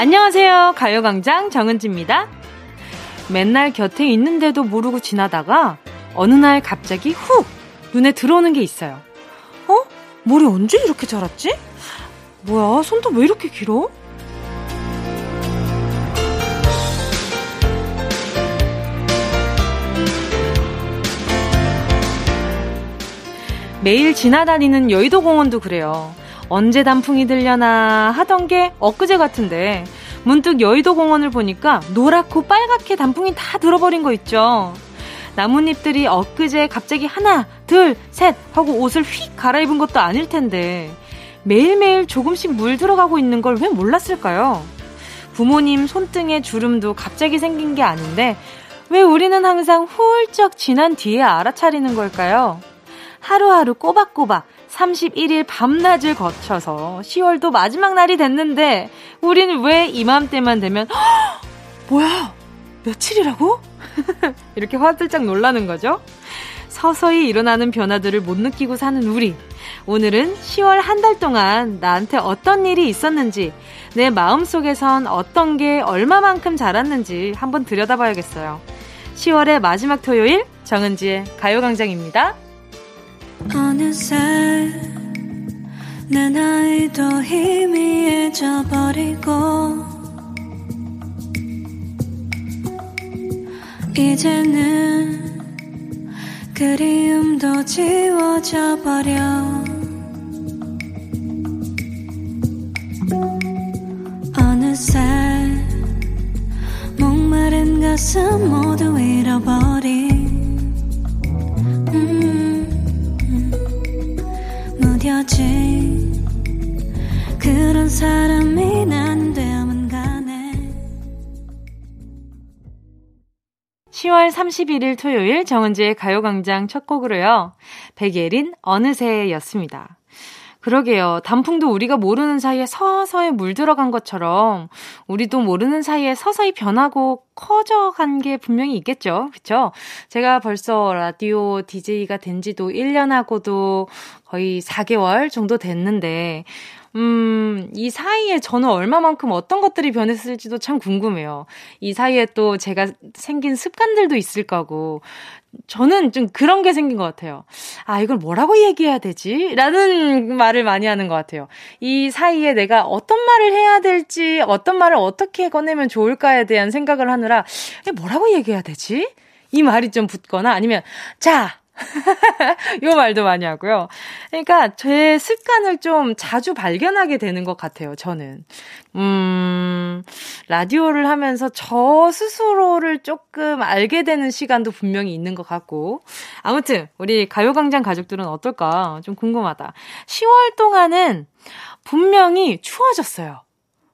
안녕하세요. 가요광장 정은지입니다. 맨날 곁에 있는데도 모르고 지나다가 어느 날 갑자기 훅 눈에 들어오는 게 있어요. 어? 머리 언제 이렇게 자랐지? 뭐야, 손도 왜 이렇게 길어? 매일 지나다니는 여의도 공원도 그래요. 언제 단풍이 들려나 하던 게 엊그제 같은데 문득 여의도 공원을 보니까 노랗고 빨갛게 단풍이 다 들어버린 거 있죠. 나뭇잎들이 엊그제 갑자기 하나, 둘, 셋 하고 옷을 휙 갈아입은 것도 아닐 텐데 매일매일 조금씩 물 들어가고 있는 걸 왜 몰랐을까요? 부모님 손등에 주름도 갑자기 생긴 게 아닌데 왜 우리는 항상 훌쩍 지난 뒤에 알아차리는 걸까요? 하루하루 꼬박꼬박 31일 밤낮을 거쳐서 10월도 마지막 날이 됐는데 우리는 왜 이맘때만 되면 뭐야 며칠이라고? 이렇게 화들짝 놀라는 거죠. 서서히 일어나는 변화들을 못 느끼고 사는 우리. 오늘은 10월 한 달 동안 나한테 어떤 일이 있었는지, 내 마음속에선 어떤 게 얼마만큼 자랐는지 한번 들여다봐야겠어요. 10월의 마지막 토요일, 정은지의 가요광장입니다. 어느새 내 나이도 희미해져 버리고 이제는 그리움도 지워져 버려. 어느새 목마른 가슴 모두 잃어버린 10월 31일 토요일 정은지의 가요광장 첫 곡으로요. 백예린 어느새였습니다. 그러게요. 단풍도 우리가 모르는 사이에 서서히 물들어간 것처럼 우리도 모르는 사이에 서서히 변하고 커져간 게 분명히 있겠죠. 그쵸? 제가 벌써 라디오 DJ가 된 지도 1년하고도 거의 4개월 정도 됐는데, 음, 이 사이에 저는 얼마만큼 어떤 것들이 변했을지도 참 궁금해요. 이 사이에 또 제가 생긴 습관들도 있을 거고, 저는 좀 그런 게 생긴 것 같아요. 아, 이걸 뭐라고 얘기해야 되지? 라는 말을 많이 하는 것 같아요. 이 사이에 내가 어떤 말을 해야 될지, 어떤 말을 어떻게 꺼내면 좋을까에 대한 생각을 하느라, 뭐라고 얘기해야 되지? 이 말이 좀 붙거나 아니면, 자, 요 말도 많이 하고요. 그러니까 제 습관을 좀 자주 발견하게 되는 것 같아요, 저는. 음, 라디오를 하면서 저 스스로를 조금 알게 되는 시간도 분명히 있는 것 같고. 아무튼, 우리 가요광장 가족들은 어떨까? 좀 궁금하다. 10월 동안은 분명히 추워졌어요.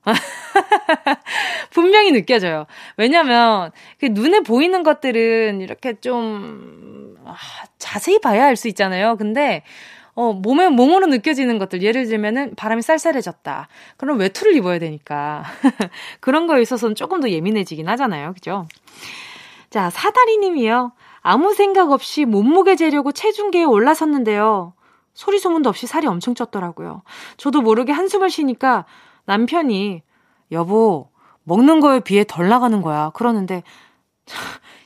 분명히 느껴져요. 왜냐면, 그 눈에 보이는 것들은 이렇게 좀, 아, 자세히 봐야 알 수 있잖아요. 근데, 어, 몸에, 몸으로 느껴지는 것들. 예를 들면은 바람이 쌀쌀해졌다. 그럼 외투를 입어야 되니까. 그런 거에 있어서는 조금 더 예민해지긴 하잖아요. 그죠? 자, 사다리 님이요. 아무 생각 없이 몸무게 재려고 체중계에 올라섰는데요. 소리 소문도 없이 살이 엄청 쪘더라고요. 저도 모르게 한숨을 쉬니까 남편이 여보 먹는 거에 비해 덜 나가는 거야. 그러는데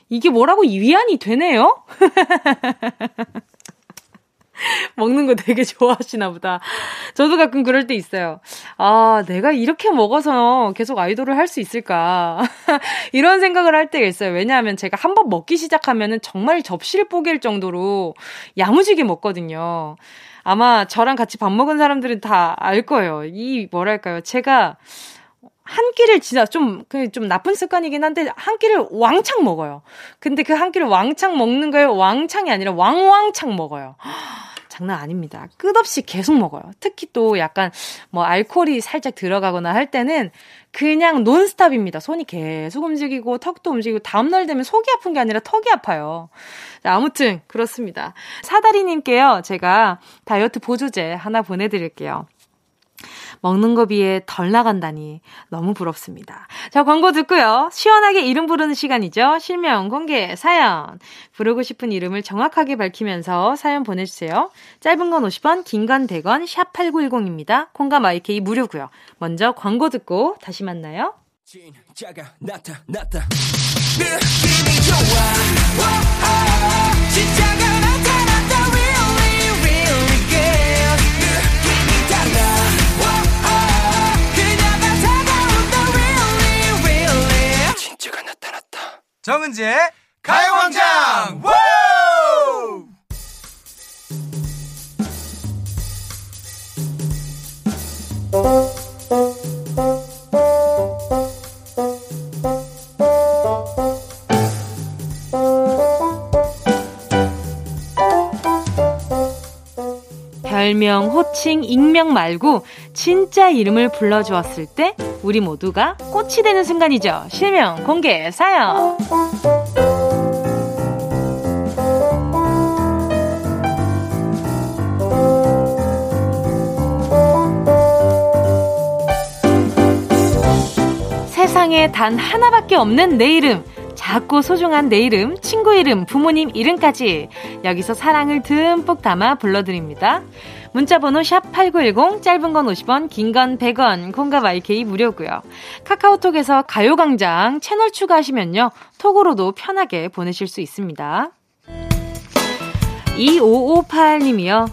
이게 뭐라고 위안이 되네요? 먹는 거 되게 좋아하시나 보다. 저도 가끔 그럴 때 있어요. 아, 내가 이렇게 먹어서 계속 아이돌을 할 수 있을까. 이런 생각을 할 때가 있어요. 왜냐하면 제가 한 번 먹기 시작하면은 정말 접시를 뽀갤 정도로 야무지게 먹거든요. 아마 저랑 같이 밥 먹은 사람들은 다 알 거예요. 이 뭐랄까요. 제가 한 끼를 진짜 좀, 그, 좀 나쁜 습관이긴 한데, 한 끼를 왕창 먹어요. 근데 그 한 끼를 왕창 먹는 거에 왕창이 아니라 왕왕창 먹어요. 장난 아닙니다. 끝없이 계속 먹어요. 특히 또 약간 뭐 알코올이 살짝 들어가거나 할 때는 그냥 논스탑입니다. 손이 계속 움직이고 턱도 움직이고 다음날 되면 속이 아픈 게 아니라 턱이 아파요. 자, 아무튼 그렇습니다. 사다리님께요. 제가 다이어트 보조제 하나 보내드릴게요. 먹는 거 비해 덜 나간다니 너무 부럽습니다. 자, 광고 듣고요. 시원하게 이름 부르는 시간이죠. 실명 공개 사연. 부르고 싶은 이름을 정확하게 밝히면서 사연 보내주세요. 짧은 건 50원, 긴 건 100원, 샵 8910입니다. 콩과 마이케이 무료고요. 먼저 광고 듣고 다시 만나요. 진짜가 나타났다. 느낌이 좋아. 정은지의 가요광장! 호칭, 익명 말고 진짜 이름을 불러주었을 때 우리 모두가 꽃이 되는 순간이죠. 실명 공개 사연. 세상에 단 하나밖에 없는 내 이름. 작고 소중한 내 이름, 친구 이름, 부모님 이름까지 여기서 사랑을 듬뿍 담아 불러드립니다. 문자번호 샵8910, 짧은 건 50원, 긴 건 100원, 콩과 마이케이 무료고요. 카카오톡에서 가요광장 채널 추가하시면요. 톡으로도 편하게 보내실 수 있습니다. 2558님이요.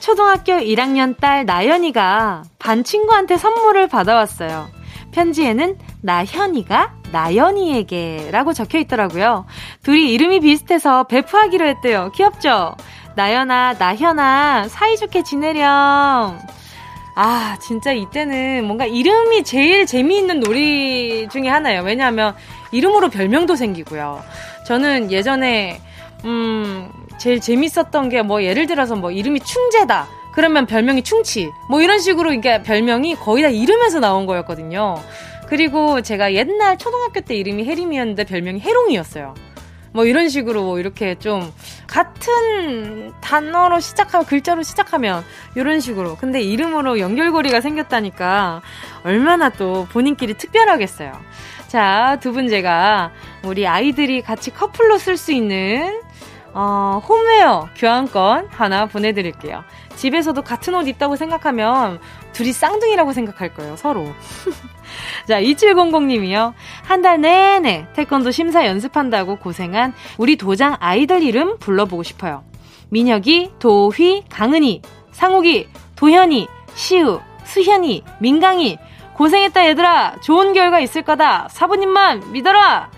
초등학교 1학년 딸 나연이가 반 친구한테 선물을 받아왔어요. 편지에는 나현이가 나연이에게 라고 적혀 있더라고요. 둘이 이름이 비슷해서 배프하기로 했대요. 귀엽죠? 나연아, 나현아, 사이좋게 지내렴. 아, 진짜 이때는 뭔가 이름이 제일 재미있는 놀이 중에 하나예요. 왜냐하면 이름으로 별명도 생기고요. 저는 예전에, 음, 제일 재밌었던 게 뭐 예를 들어서 뭐 이름이 충재다. 그러면 별명이 충치. 뭐 이런 식으로 이게 별명이 거의 다 이름에서 나온 거였거든요. 그리고 제가 옛날 초등학교 때 이름이 혜림이었는데 별명이 해롱이었어요. 뭐 이런 식으로 뭐 이렇게 좀 같은 단어로 시작하면 글자로 시작하면 이런 식으로 근데 이름으로 연결고리가 생겼다니까 얼마나 또 본인끼리 특별하겠어요. 자, 두 분 제가 우리 아이들이 같이 커플로 쓸 수 있는 어, 홈웨어 교환권 하나 보내드릴게요. 집에서도 같은 옷 입다고 생각하면 둘이 쌍둥이라고 생각할 거예요, 서로. 자, 2700님이요. 한 달 내내 태권도 심사 연습한다고 고생한 우리 도장 아이들 이름 불러보고 싶어요. 민혁이, 도휘, 강은이, 상욱이, 도현이, 시우, 수현이, 민강이. 고생했다 얘들아. 좋은 결과 있을 거다. 사부님만 믿어라.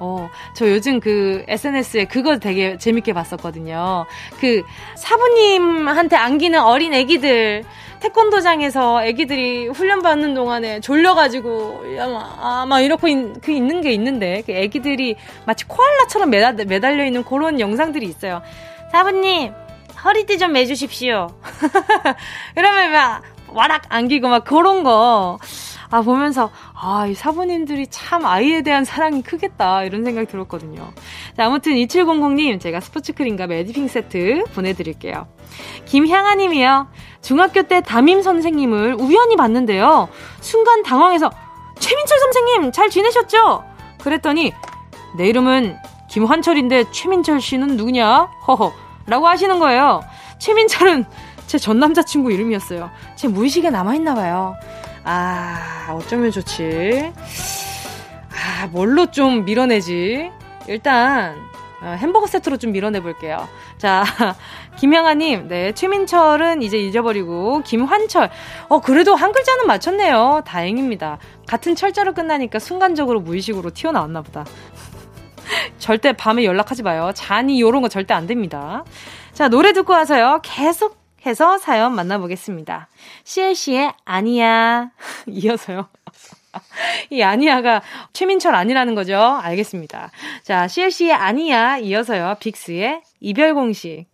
어, 저 요즘 그 SNS에 그거 되게 재밌게 봤었거든요. 그 사부님한테 안기는 어린 애기들, 태권도장에서 애기들이 훈련 받는 동안에 졸려가지고, 아마, 아마 이렇게 있, 그 있는 게 있는데, 그 애기들이 마치 코알라처럼 매달, 매달려 있는 그런 영상들이 있어요. 사부님, 허리띠 좀 매주십시오. 그러면 막, 와락 안기고 막 그런 거. 아, 보면서, 아, 이 사부님들이 참 아이에 대한 사랑이 크겠다. 이런 생각이 들었거든요. 자, 아무튼 2700님, 제가 스포츠 크림과 매디핑 세트 보내드릴게요. 김향아 님이요. 중학교 때 담임 선생님을 우연히 봤는데요. 순간 당황해서, 최민철 선생님, 잘 지내셨죠? 그랬더니, 내 이름은 김환철인데 최민철 씨는 누구냐? 허허. 라고 하시는 거예요. 최민철은 제 전 남자친구 이름이었어요. 제 무의식에 남아있나 봐요. 아, 어쩌면 좋지. 아, 뭘로 좀 밀어내지? 일단, 어, 햄버거 세트로 좀 밀어내 볼게요. 자, 김양아님, 네, 최민철은 이제 잊어버리고, 김환철. 어, 그래도 한 글자는 맞췄네요. 다행입니다. 같은 철자로 끝나니까 순간적으로 무의식으로 튀어나왔나 보다. 절대 밤에 연락하지 마요. 잔이 요런 거 절대 안 됩니다. 자, 노래 듣고 와서요. 계속 해서 사연 만나보겠습니다. CLC의 아니야. 이어서요. 이 아니야가 최민철 아니라는 거죠? 알겠습니다. 자, CLC의 아니야. 이어서요. 빅스의 이별 공식.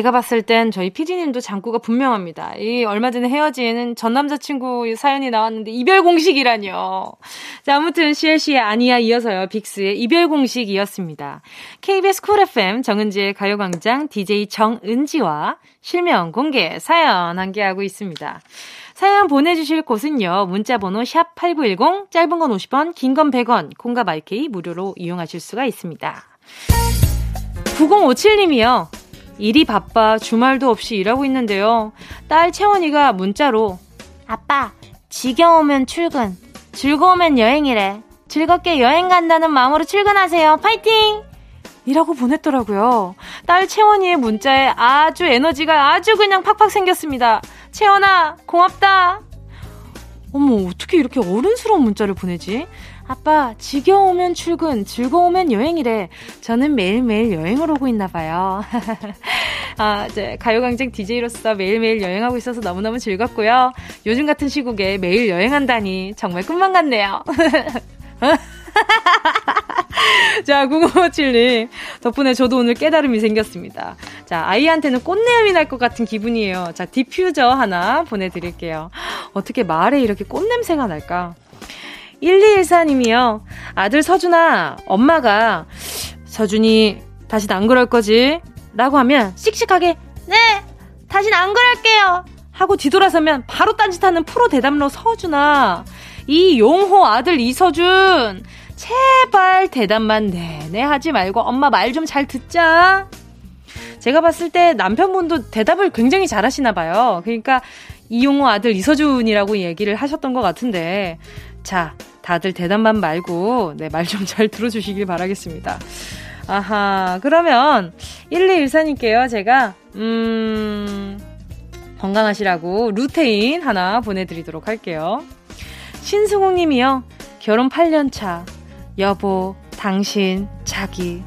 제가 봤을 땐 저희 피디님도 장구가 분명합니다. 이 얼마 전에 헤어진 전 남자친구 사연이 나왔는데 이별 공식이라뇨. 자, 아무튼 CLC의 아니야 이어서요. 빅스의 이별 공식이었습니다. KBS 쿨 FM 정은지의 가요광장 DJ 정은지와 실명 공개 사연 함께하고 있습니다. 사연 보내주실 곳은요. 문자번호 샵 8910, 짧은 건 50원, 긴 건 100원, 콩과 마이케이 무료로 이용하실 수가 있습니다. 9057님이요. 일이 바빠 주말도 없이 일하고 있는데요. 딸 채원이가 문자로 아빠 지겨우면 출근, 즐거우면 여행이래. 즐겁게 여행 간다는 마음으로 출근하세요. 파이팅! 이라고 보냈더라고요. 딸 채원이의 문자에 아주 에너지가 아주 그냥 팍팍 생겼습니다. 채원아, 고맙다! 어머, 어떻게 이렇게 어른스러운 문자를 보내지? 아빠, 지겨우면 출근, 즐거우면 여행이래. 저는 매일매일 여행을 오고 있나 봐요. 아, 이제 가요광장 DJ로서 매일매일 여행하고 있어서 너무너무 즐겁고요. 요즘 같은 시국에 매일 여행한다니 정말 꿈만 같네요. 자, 9057님. 덕분에 저도 오늘 깨달음이 생겼습니다. 자, 아이한테는 꽃내음이 날 것 같은 기분이에요. 자, 디퓨저 하나 보내드릴게요. 어떻게 말에 이렇게 꽃냄새가 날까? 1214님이요. 아들 서준아, 엄마가 서준이 다신 안 그럴 거지? 라고 하면 씩씩하게 네! 다신 안 그럴게요! 하고 뒤돌아서면 바로 딴짓하는 프로 대담러 서준아. 이 용호 아들 이서준. 제발 대답만 내내 하지 말고 엄마 말 좀 잘 듣자. 제가 봤을 때 남편분도 대답을 굉장히 잘하시나 봐요. 그러니까 이용호 아들 이서준이라고 얘기를 하셨던 것 같은데 자 다들 대답만 말고 네, 말 좀 잘 들어주시길 바라겠습니다. 아하 그러면 1214님께요 제가 음 건강하시라고 루테인 하나 보내드리도록 할게요. 신승욱 님이요. 결혼 8년 차. 여보, 당신, 자기.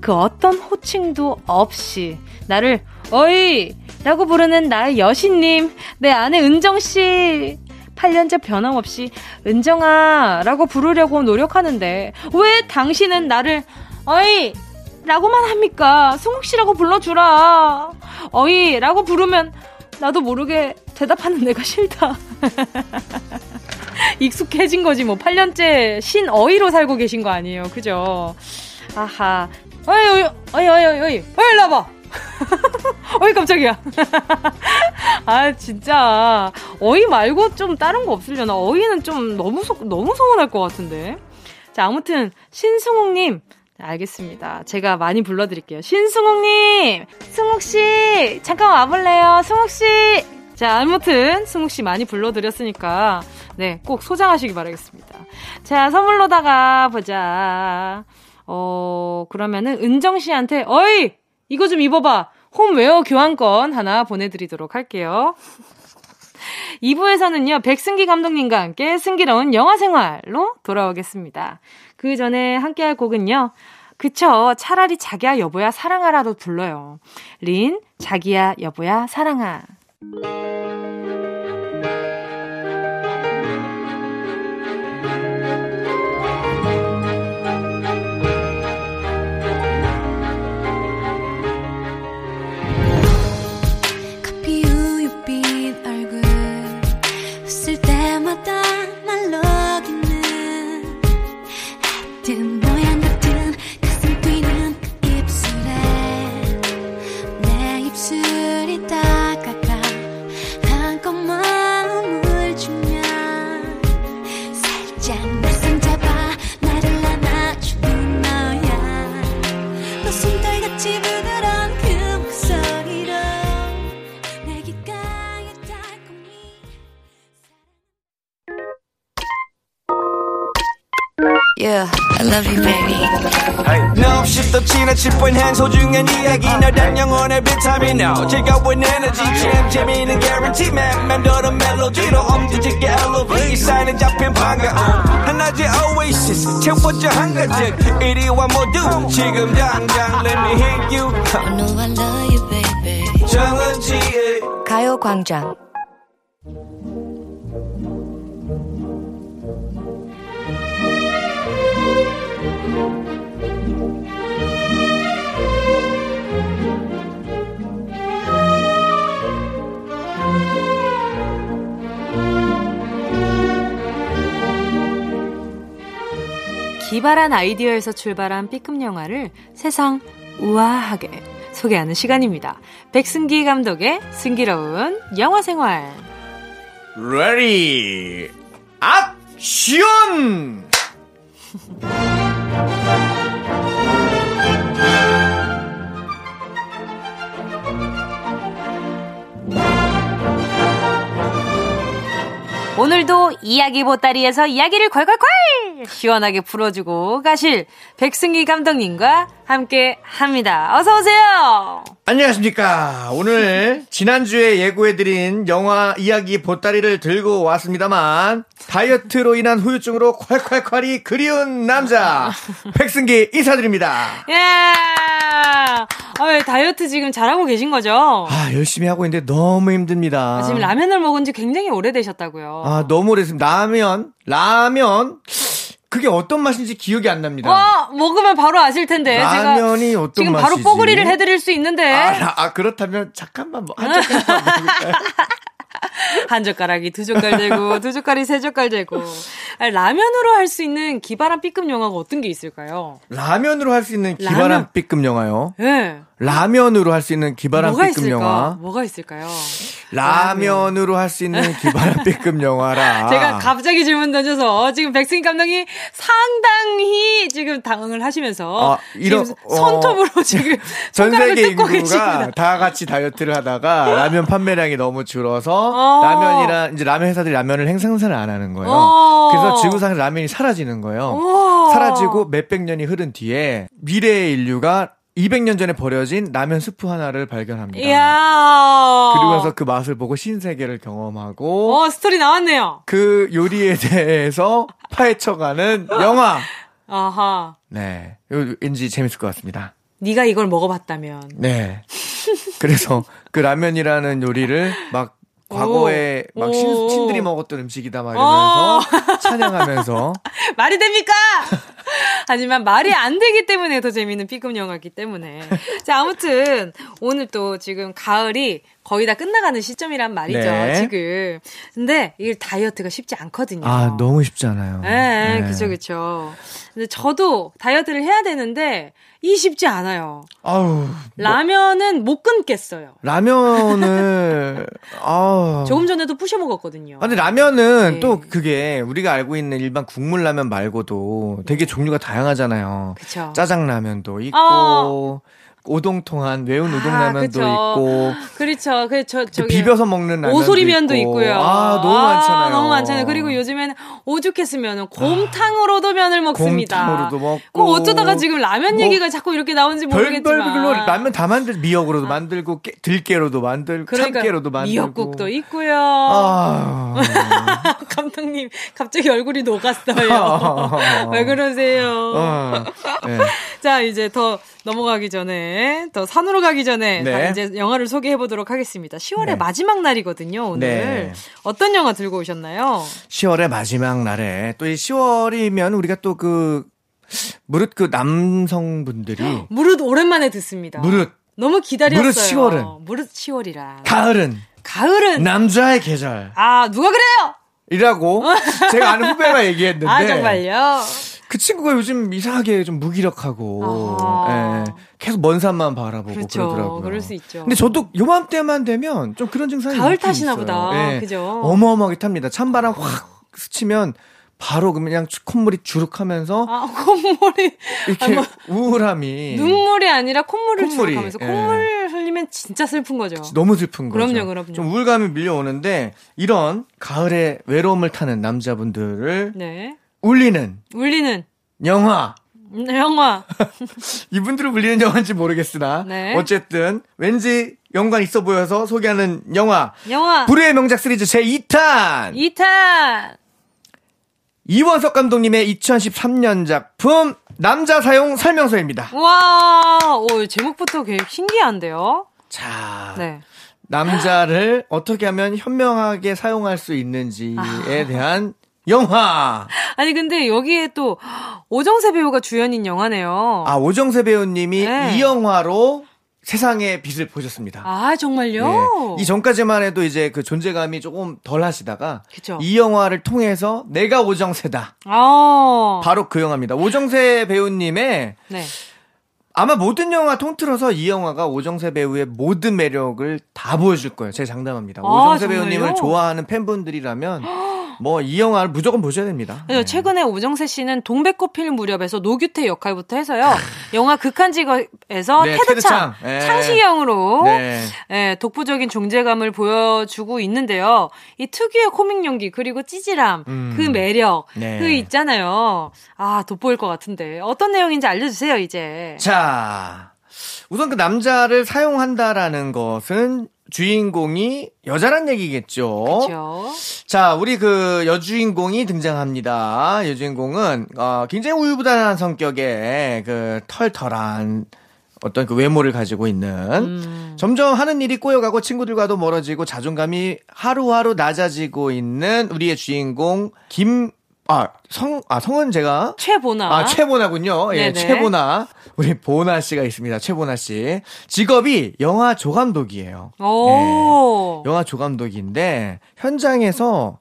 그 어떤 호칭도 없이 나를 어이! 라고 부르는 나의 여신님, 내 아내 은정씨. 8년째 변함없이 은정아 라고 부르려고 노력하는데 왜 당신은 나를 어이! 라고만 합니까? 승욱 씨라고 불러주라. 어이! 라고 부르면 나도 모르게 대답하는 내가 싫다. 익숙해진 거지 뭐 8년째 신 어이로 살고 계신 거 아니에요 그죠 아하 어이 어이 어이 어이 어이 어이 일로 와봐 어이 깜짝이야 아 진짜 어이 말고 좀 다른 거 없으려나 어이는 좀 너무 소, 너무 서운할 것 같은데 자 아무튼 신승욱님 알겠습니다. 제가 많이 불러드릴게요. 신승욱님! 승욱 씨! 잠깐 와볼래요? 승욱 씨! 자, 아무튼, 승욱 씨 많이 불러드렸으니까, 네, 꼭 소장하시기 바라겠습니다. 자, 선물로다가 보자. 어, 그러면은 은정 씨한테, 어이! 이거 좀 입어봐! 홈웨어 교환권 하나 보내드리도록 할게요. 2부에서는요, 백승기 감독님과 함께 승기로운 영화 생활로 돌아오겠습니다. 그 전에 함께 할 곡은요, 그쵸. 차라리 자기야 여보야 사랑하라도 불러요. 린, 자기야 여보야 사랑아. I love you, baby. No, 없이 또 지나칠 뻔한 소중한 이야기. 너란 영혼의 비타민. No 즐거운 에너지. 참 재미있는 guarantee. man 맘대로 멜로디로 엄지짓게 elevate 사인은 잡힌 반가움 하나의 oasis. 채워져 한 가득. 이리와 모두. 지금 당장 let me hit you. I know I love you, baby. 정은지의 가요광장 기발한 아이디어에서 출발한 B급 영화를 세상 우아하게 소개하는 시간입니다. 백승기 감독의 승기로운 영화 생활. ready action! 오늘도 이야기 보따리에서 이야기를 콸콸콸 시원하게 풀어주고 가실 백승기 감독님과 함께 합니다. 어서 오세요. 안녕하십니까. 오늘 지난주에 예고해드린 영화 이야기 보따리를 들고 왔습니다만 다이어트로 인한 후유증으로 콸콸콸이 그리운 남자 백승기 인사드립니다. 예. 아, 다이어트 지금 잘하고 계신 거죠? 아 열심히 하고 있는데 너무 힘듭니다. 아, 지금 라면을 먹은 지 굉장히 오래되셨다고요. 아 너무 오래됐습니다. 라면 라면 그게 어떤 맛인지 기억이 안 납니다. 와, 먹으면 바로 아실 텐데. 라면이 어떤 지금 맛이지? 바로 뽀글이를 해드릴 수 있는데. 아, 아, 그렇다면 잠깐만 뭐, 한 먹을까요? 한 젓가락이 두 젓갈 되고, 두 젓갈이 세 젓갈 되고. 아니, 라면으로 할 수 있는 기발한 B급 영화가 어떤 게 있을까요? 라면으로 할 수 있는 기발한 라면. B급 영화요. 예. 네. 라면으로 할 수 있는 기발한 뭐가 B급 있을까? 영화. 뭐가 있을까요? 라면으로 할 수 있는 기발한 B급 영화라. 제가 갑자기 질문 던져서 지금 백승희 감독이 상당히 지금 당황을 하시면서 아, 이런- 지금 손톱으로 지금 전 세계 뜯고 인구가. 다 같이 다이어트를 하다가 라면 판매량이 너무 줄어서 어. 라면이랑 이제 라면 회사들이 라면을 행생산을 안 하는 거예요. 어. 그래서 지구상에 라면이 사라지는 거예요. 오. 사라지고 몇백 년이 흐른 뒤에 미래의 인류가 200년 전에 버려진 라면 스프 하나를 발견합니다. 이야. 그러면서 그 맛을 보고 신세계를 경험하고 어, 스토리 나왔네요. 그 요리에 대해서 파헤쳐가는 영화. 아하. 네, 요- 왠지 재밌을 것 같습니다. 네가 이걸 먹어봤다면. 네. 그래서 그 라면이라는 요리를 막 과거에 오. 막 오. 신, 신들이 먹었던 음식이다 막 어. 이러면서 찬양하면서 말이 됩니까? 하지만 말이 안 되기 때문에 더 재밌는 B급 영화이기 때문에. 자, 아무튼 오늘 또 지금 가을이 거의 다 끝나가는 시점이란 말이죠, 네. 지금. 근데 이게 다이어트가 쉽지 않거든요. 아 너무 쉽잖아요. 네, 그쵸, 그쵸. 근데 저도 다이어트를 해야 되는데, 이 쉽지 않아요. 아우 라면은 못 끊겠어요. 라면을 아 조금 전에도 부셔 먹었거든요. 아, 근데 라면은 네. 또 그게 우리가 알고 있는 일반 국물 라면 말고도 되게 종류가 다양하잖아요. 그쵸. 짜장라면도 있고 어. 오동통한 매운 아, 우동라면도 그쵸. 있고 그렇죠. 그, 저, 그 저기. 비벼서 먹는 라면도 오소리면도 있고. 있고요. 아 너무 많잖아요. 너무 많잖아요. 그리고 요즘에는 오죽했으면 곰탕으로도 면을 먹습니다. 곰탕으로도 먹고. 뭐 어쩌다가 지금 라면 뭐 얘기가 자꾸 이렇게 나오는지 모르겠지만. 별별로 라면 다 만들 미역으로도 만들고 깨, 들깨로도 만들고 그러니까 참깨로도 만들고 미역국도 있고요. 아 감독님 갑자기 얼굴이 녹았어요. 왜 그러세요? 어. 네. 자 이제 더 넘어가기 전에 더 산으로 가기 전에 네. 다 이제 영화를 소개해 보도록 하겠습니다. 10월의 네. 마지막 날이거든요. 오늘 네. 어떤 영화 들고 오셨나요? 10월의 마지막 날에 또 이 10월이면 우리가 또그 무릇 그 남성분들이 무릇 오랜만에 듣습니다. 무릇 너무 기다렸어요. 무릇 10월은. 무릇 10월이라. 가을은 가을은 남자의 계절 아 누가 그래요? 이라고 제가 아는 후배가 얘기했는데 아 정말요? 그 친구가 요즘 이상하게 좀 무기력하고 아. 예, 계속 먼 산만 바라보고 그렇죠. 그러더라고요 그럴 수 있죠. 근데 저도 요맘때만 되면 좀 그런 증상이 가을 탓이나 있어요. 보다. 예, 그죠? 어마어마하게 탑니다. 찬바람 확 스치면 바로 그냥 콧물이 주룩하면서 아 콧물이 이렇게 아, 뭐, 우울함이 눈물이 아니라 콧물을 콧물이, 주룩하면서 예. 콧물 흘리면 진짜 슬픈 거죠. 너무 슬픈 거죠. 그럼요, 그럼요. 좀 우울감이 밀려오는데 이런 가을에 외로움을 타는 남자분들을 네. 울리는 울리는 영화. 영화. 이분들을 울리는 영화인지 모르겠으나 네. 어쨌든 왠지 연관 있어 보여서 소개하는 영화 영화. 불후의 명작 시리즈 제 2탄 2탄. 이원석 감독님의 2013년 작품 남자 사용 설명서입니다. 와, 오, 제목부터 되게 신기한데요? 자, 네. 남자를 어떻게 하면 현명하게 사용할 수 있는지에 아. 대한 영화. 아니, 근데 여기에 또 오정세 배우가 주연인 영화네요. 아 오정세 배우님이 네. 이 영화로 세상의 빛을 보셨습니다. 아, 정말요? 예. 이 전까지만 해도 이제 그 존재감이 조금 덜 하시다가 그쵸. 이 영화를 통해서 내가 오정세다. 아. 바로 그 영화입니다. 오정세 배우님의 네. 아마 모든 영화 통틀어서 이 영화가 오정세 배우의 모든 매력을 다 보여줄 거예요. 제 장담합니다. 아, 오정세 정말요? 배우님을 좋아하는 팬분들이라면 뭐 이 영화를 무조건 보셔야 됩니다. 네. 최근에 오정세 씨는 동백꽃 필 무렵에서 노규태 역할부터 해서요. 영화 극한 직업에서 네, 테드창. 예. 창시경으로 네. 예, 독보적인 존재감을 보여주고 있는데요. 이 특유의 코믹 연기 그리고 찌질함, 음. 그 매력, 네. 그 있잖아요. 아 돋보일 것 같은데 어떤 내용인지 알려주세요 이제. 자, 우선 그 남자를 사용한다라는 것은 주인공이 여자란 얘기겠죠. 그렇죠. 자, 우리 그 여주인공이 등장합니다. 여주인공은 어, 굉장히 우유부단한 성격의 그 털털한 어떤 그 외모를 가지고 있는 음. 점점 하는 일이 꼬여가고 친구들과도 멀어지고 자존감이 하루하루 낮아지고 있는 우리의 주인공 김 아, 성, 아, 성은 제가 최보나. 아, 최보나군요. 예, 네네. 최보나. 우리 보나 씨가 있습니다. 최보나 씨. 직업이 영화 조감독이에요. 오. 예, 영화 조감독인데 현장에서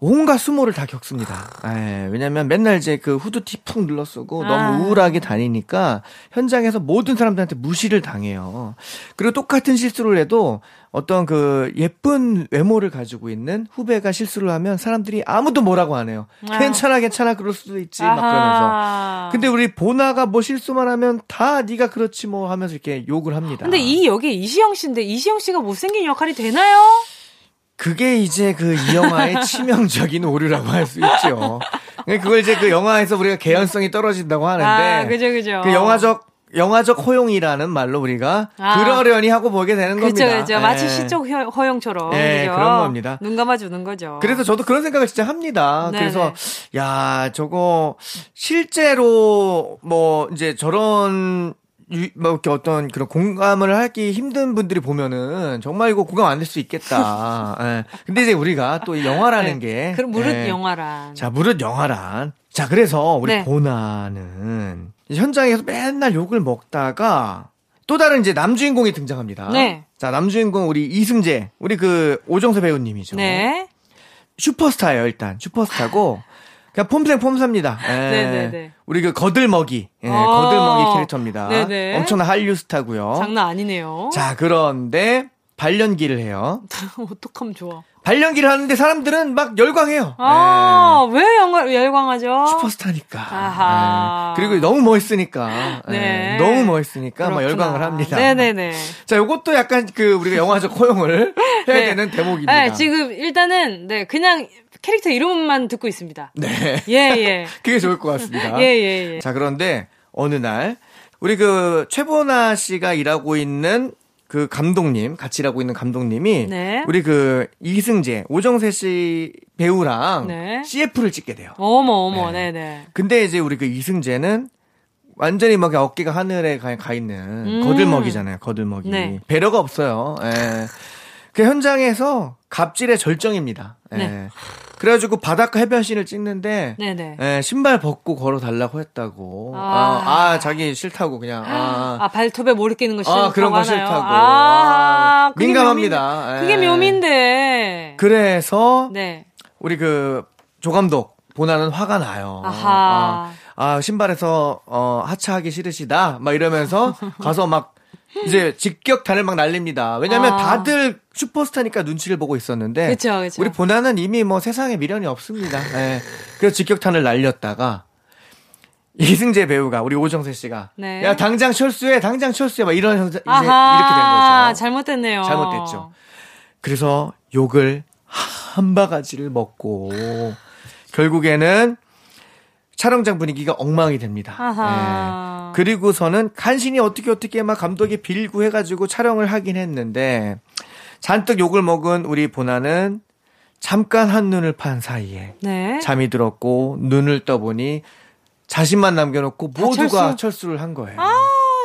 온갖 수모를 다 겪습니다. 예, 왜냐면 맨날 이제 그 후드티 푹 눌러 쓰고 아. 너무 우울하게 다니니까 현장에서 모든 사람들한테 무시를 당해요. 그리고 똑같은 실수를 해도 어떤 그 예쁜 외모를 가지고 있는 후배가 실수를 하면 사람들이 아무도 뭐라고 안 해요. 아. 괜찮아, 괜찮아, 그럴 수도 있지, 막 그러면서. 아하. 근데 우리 보나가 뭐 실수만 하면 다 네가 그렇지 뭐 하면서 이렇게 욕을 합니다. 근데 이 역에 이시영 씨인데 이시영 씨가 못생긴 역할이 되나요? 그게 이제 그 이 영화의 치명적인 오류라고 할 수 있죠. 그걸 이제 그 영화에서 우리가 개연성이 떨어진다고 하는데 아, 그죠, 그죠. 그 영화적 영화적 허용이라는 말로 우리가 아. 그러려니 하고 보게 되는 그죠, 겁니다. 그죠. 마치 예. 시적 허- 허용처럼. 예, 그죠? 그런 겁니다. 눈 감아주는 거죠. 그래서 저도 그런 생각을 진짜 합니다. 네네. 그래서 야 저거 실제로 뭐 이제 저런 유, 뭐 이렇게 어떤 그런 공감을 하기 힘든 분들이 보면은 정말 이거 공감 안 될 수 있겠다. 예. 근데 이제 우리가 또 이 영화라는 게 그럼 무릇 예. 영화란. 자, 무릇 영화란. 자, 그래서 우리 네. 보나는 현장에서 맨날 욕을 먹다가 또 다른 이제 남주인공이 등장합니다. 네. 자, 남주인공 우리 이승재, 우리 그 오정세 배우님이죠. 네. 슈퍼스타예요, 일단. 슈퍼스타고 그냥 폼생 폼사입니다. 예. 네네네. 우리 그 거들먹이, 예, 어. 거들먹이 캐릭터입니다. 네네. 엄청난 한류 스타고요. 장난 아니네요. 자, 그런데 발연기를 해요. 어떡하면 좋아. 발연기를 하는데 사람들은 막 열광해요. 아, 왜 영화, 열광하죠? 예. 슈퍼스타니까. 아하. 예. 그리고 너무 멋있으니까. 네. 예. 너무 멋있으니까 막 그렇구나. 열광을 합니다. 네네네. 자, 요것도 약간 그 우리가 영화적 허용을 해야 네. 되는 대목입니다. 네, 지금 일단은, 네, 그냥 캐릭터 이름만 듣고 있습니다. 네. 예, 예. 그게 좋을 것 같습니다. 예, 예, 예. 자, 그런데 어느 날 우리 그 최보나 씨가 일하고 있는 그 감독님, 같이 일하고 있는 감독님이 네. 우리 그 이승재, 오정세 씨 배우랑 네. CF를 찍게 돼요. 어머, 어머, 네. 네네. 근데 이제 우리 그 이승재는 완전히 막 어깨가 하늘에 가, 가 있는 음. 거들먹이잖아요. 거들먹이. 네. 배려가 없어요. 예. 그 현장에서 갑질의 절정입니다. 예. 네. 그래가지고 바닷가 해변씬을 찍는데 네네. 예, 신발 벗고 걸어 달라고 했다고. 아. 아, 아, 자기 싫다고 그냥. 아, 아, 발톱에 모래 끼는 거 싫다고 아, 그런 거? 싫다고. 아, 아, 그게 민감합니다. 묘미- 예. 그게 묘미인데. 그래서 네. 우리 그 조감독 보나는 화가 나요. 아하. 아, 아, 신발에서 어 하차하기 싫으시다. 막 이러면서 가서 막 이제 직격탄을 막 날립니다. 왜냐면 아. 다들 슈퍼스타니까 눈치를 보고 있었는데 그쵸, 그쵸. 우리 보나는 이미 뭐 세상에 미련이 없습니다. 예. 그래서 직격탄을 날렸다가 이승재 배우가 우리 오정세 씨가 네. 야 당장 철수해 당장 철수해 막 이런 아하, 이렇게 된 거죠. 잘못됐네요. 잘못됐죠. 그래서 욕을 한 바가지를 먹고 결국에는 촬영장 분위기가 엉망이 됩니다. 아하. 예. 그리고서는 간신히 어떻게 어떻게 막 감독이 빌고 해가지고 촬영을 하긴 했는데 잔뜩 욕을 먹은 우리 보나는 잠깐 한눈을 판 사이에 네. 잠이 들었고 눈을 떠보니 자신만 남겨놓고 다 모두가 철수? 철수 를 한 거예요. 아,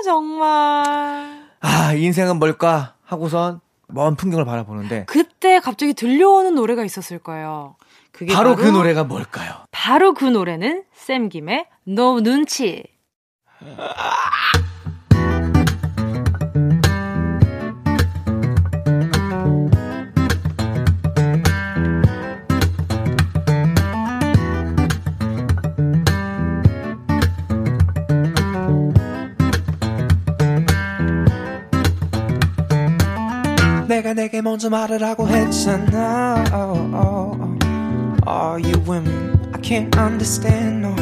정말. 아 인생은 뭘까 하고선 먼 풍경을 바라보는데 그때 갑자기 들려오는 노래가 있었을 거예요. 그게 바로 그 노래가 뭘까요? 바로 그 노래는 쌤 김의 너 눈치. 내가 내게 먼저 말을 하고 했잖아 oh, oh, oh. All you women, I can't understand no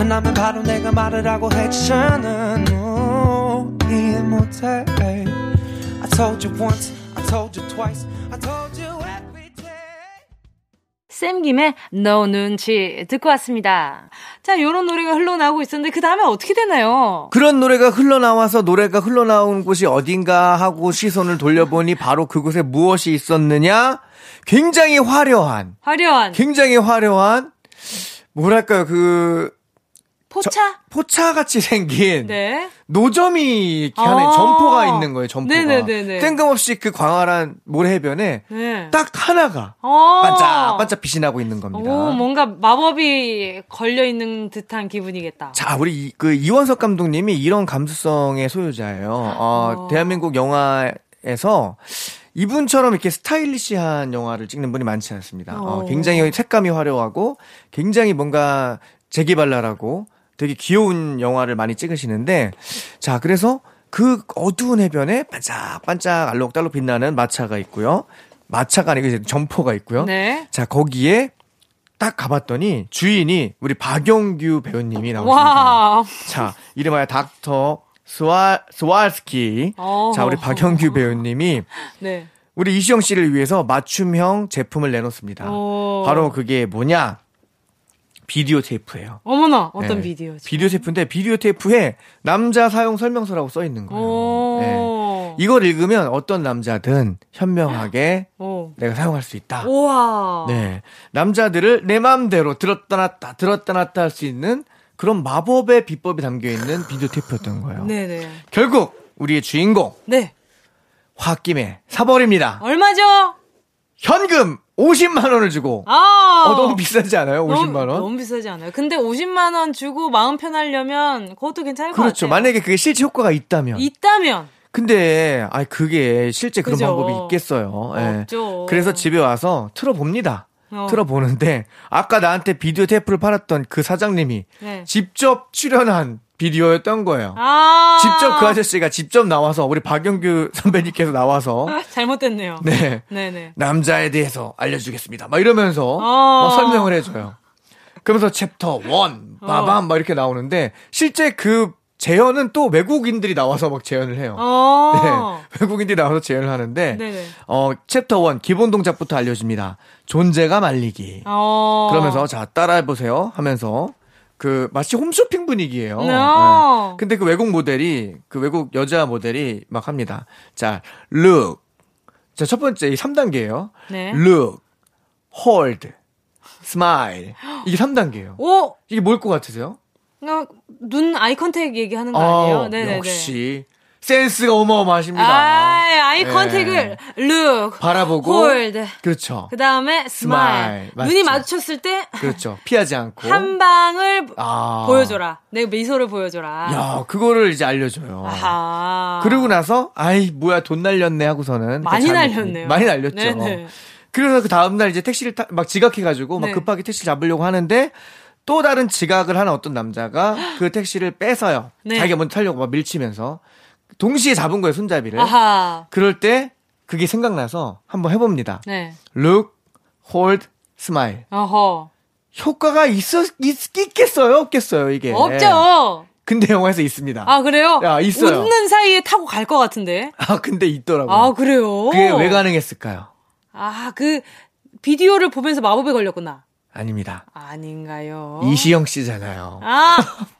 화가 나면 바로 내가 말을 하고 했잖아 no 이해 못해 I told you once I told you twice I told you every day 쌤김의 너 눈치 듣고 왔습니다. 자, 요런 노래가 흘러나오고 있었는데 그 다음에 어떻게 되나요? 그런 노래가 흘러나와서 노래가 흘러나온 곳이 어딘가 하고 시선을 돌려보니 바로 그곳에 무엇이 있었느냐? 굉장히 화려한, 화려한 굉장히 화려한, 뭐랄까요, 그, 포차? 포차 같이 생긴 네. 노점이 이렇게 아. 점포가 있는 거예요, 점포가. 네네네네. 뜬금없이 그 광활한 모래해변에 네. 딱 하나가 어. 반짝반짝 빛이 나고 있는 겁니다. 오, 뭔가 마법이 걸려 있는 듯한 기분이겠다. 자, 우리 이, 그 이원석 감독님이 이런 감수성의 소유자예요. 어, 어. 대한민국 영화에서 이분처럼 이렇게 스타일리시한 영화를 찍는 분이 많지 않습니다. 어, 어. 굉장히 색감이 화려하고 굉장히 뭔가 재기발랄하고 되게 귀여운 영화를 많이 찍으시는데 자, 그래서 그 어두운 해변에 반짝반짝 알록달록 빛나는 마차가 있고요. 마차가 아니고 이제 점포가 있고요. 네. 자, 거기에 딱 가봤더니 주인이 우리 박영규 배우님이 나오십니다. 와. 자, 이름하여 닥터 스와, 스왈스키. 어. 자, 우리 박영규 배우님이 네. 우리 이시영 씨를 위해서 맞춤형 제품을 내놓습니다. 오. 바로 그게 뭐냐? 비디오 테이프예요. 어머나, 어떤 네. 비디오지? 비디오 테이프인데 비디오 테이프에 남자 사용 설명서라고 써 있는 거예요. 오. 네. 이걸 읽으면 어떤 남자든 현명하게 오. 내가 사용할 수 있다. 우와. 네. 남자들을 내 마음대로 들었다 놨다, 들었다 놨다 할 수 있는 그런 마법의 비법이 담겨 있는 비디오 테이프였던 거예요. 네네. 결국 우리의 주인공 네. 홧김에 사버립니다. 얼마죠? 현금 50만 원을 주고 아. 어, 너무 비싸지 않아요? 50만 원? 너무, 너무 비싸지 않아요? 근데 50만 원 주고 마음 편하려면 그것도 괜찮을 것 그렇죠. 같아요. 만약에 그게 실제 효과가 있다면. 있다면 근데 아 그게 실제 그런 그죠. 방법이 있겠어요. 예. 없죠. 그래서 집에 와서 틀어 봅니다. 어. 틀어보는데 아까 나한테 비디오 테이프를 팔았던 그 사장님이 네. 직접 출연한 비디오였던 거예요. 아. 직접 그 아저씨가 직접 나와서 우리 박영규 선배님께서 나와서 잘못됐네요. 네 네네. 남자에 대해서 알려주겠습니다. 막 이러면서 어. 막 설명을 해줘요. 그러면서 챕터 원 어. 빠밤 막 이렇게 나오는데 실제 그 재현은 또 외국인들이 나와서 막 재현을 해요. 어. 네, 외국인들이 나와서 재현을 하는데 네네. 어 챕터 원 기본 동작부터 알려줍니다. 존재가 말리기. 어. 그러면서 자 따라해 보세요 하면서 그 마치 홈쇼핑 분위기예요. 어. 네. 근데 그 외국 모델이 그 외국 여자 모델이 막 합니다. 자, look. 자, 첫 번째 이 3단계예요. 네. look, hold, smile. 이게 3단계예요. 오. 이게 뭘 것 같으세요? 어, 눈 eye contact 얘기하는 거 아 니에요? 네네네. 역시 센스가 어마어마하십니다. 아, eye 네. contact을 look, 바라보고 hold. 그렇죠. 그 다음에 Smile. smile. 눈이. 마주쳤을 때한 그렇죠. 피하지 않고. 방을 아. 보여줘라. 내 미소를 보여줘라. 야, 그거를 이제 알려줘요. 아하. 그러고 나서 아이 뭐야 돈 날렸네 하고서는 많이 그 날렸네요. 많이 날렸죠. 네네. 그래서 그 다음 날 이제 택시를 타, 막 지각해가지고 막 네. 급하게 택시 잡으려고 하는데 또 다른 지각을 하는 어떤 남자가 그 택시를 뺏어요. 네. 자기가 먼저 타려고 막 밀치면서 동시에 잡은 거예요 손잡이를. 아하. 그럴 때 그게 생각나서 한번 해봅니다. 네. Look, hold, smile. 어허. 효과가 있어 있, 있겠어요, 없겠어요 이게. 없죠. 근데 영화에서 있습니다. 아, 그래요? 야, 있어요. 웃는 사이에 타고 갈 것 같은데. 아 근데 있더라고요. 아, 그래요? 그게 왜 가능했을까요? 아, 그, 비디오를 보면서 마법에 걸렸구나. 아닙니다. 아닌가요? 이시영 씨잖아요. 아,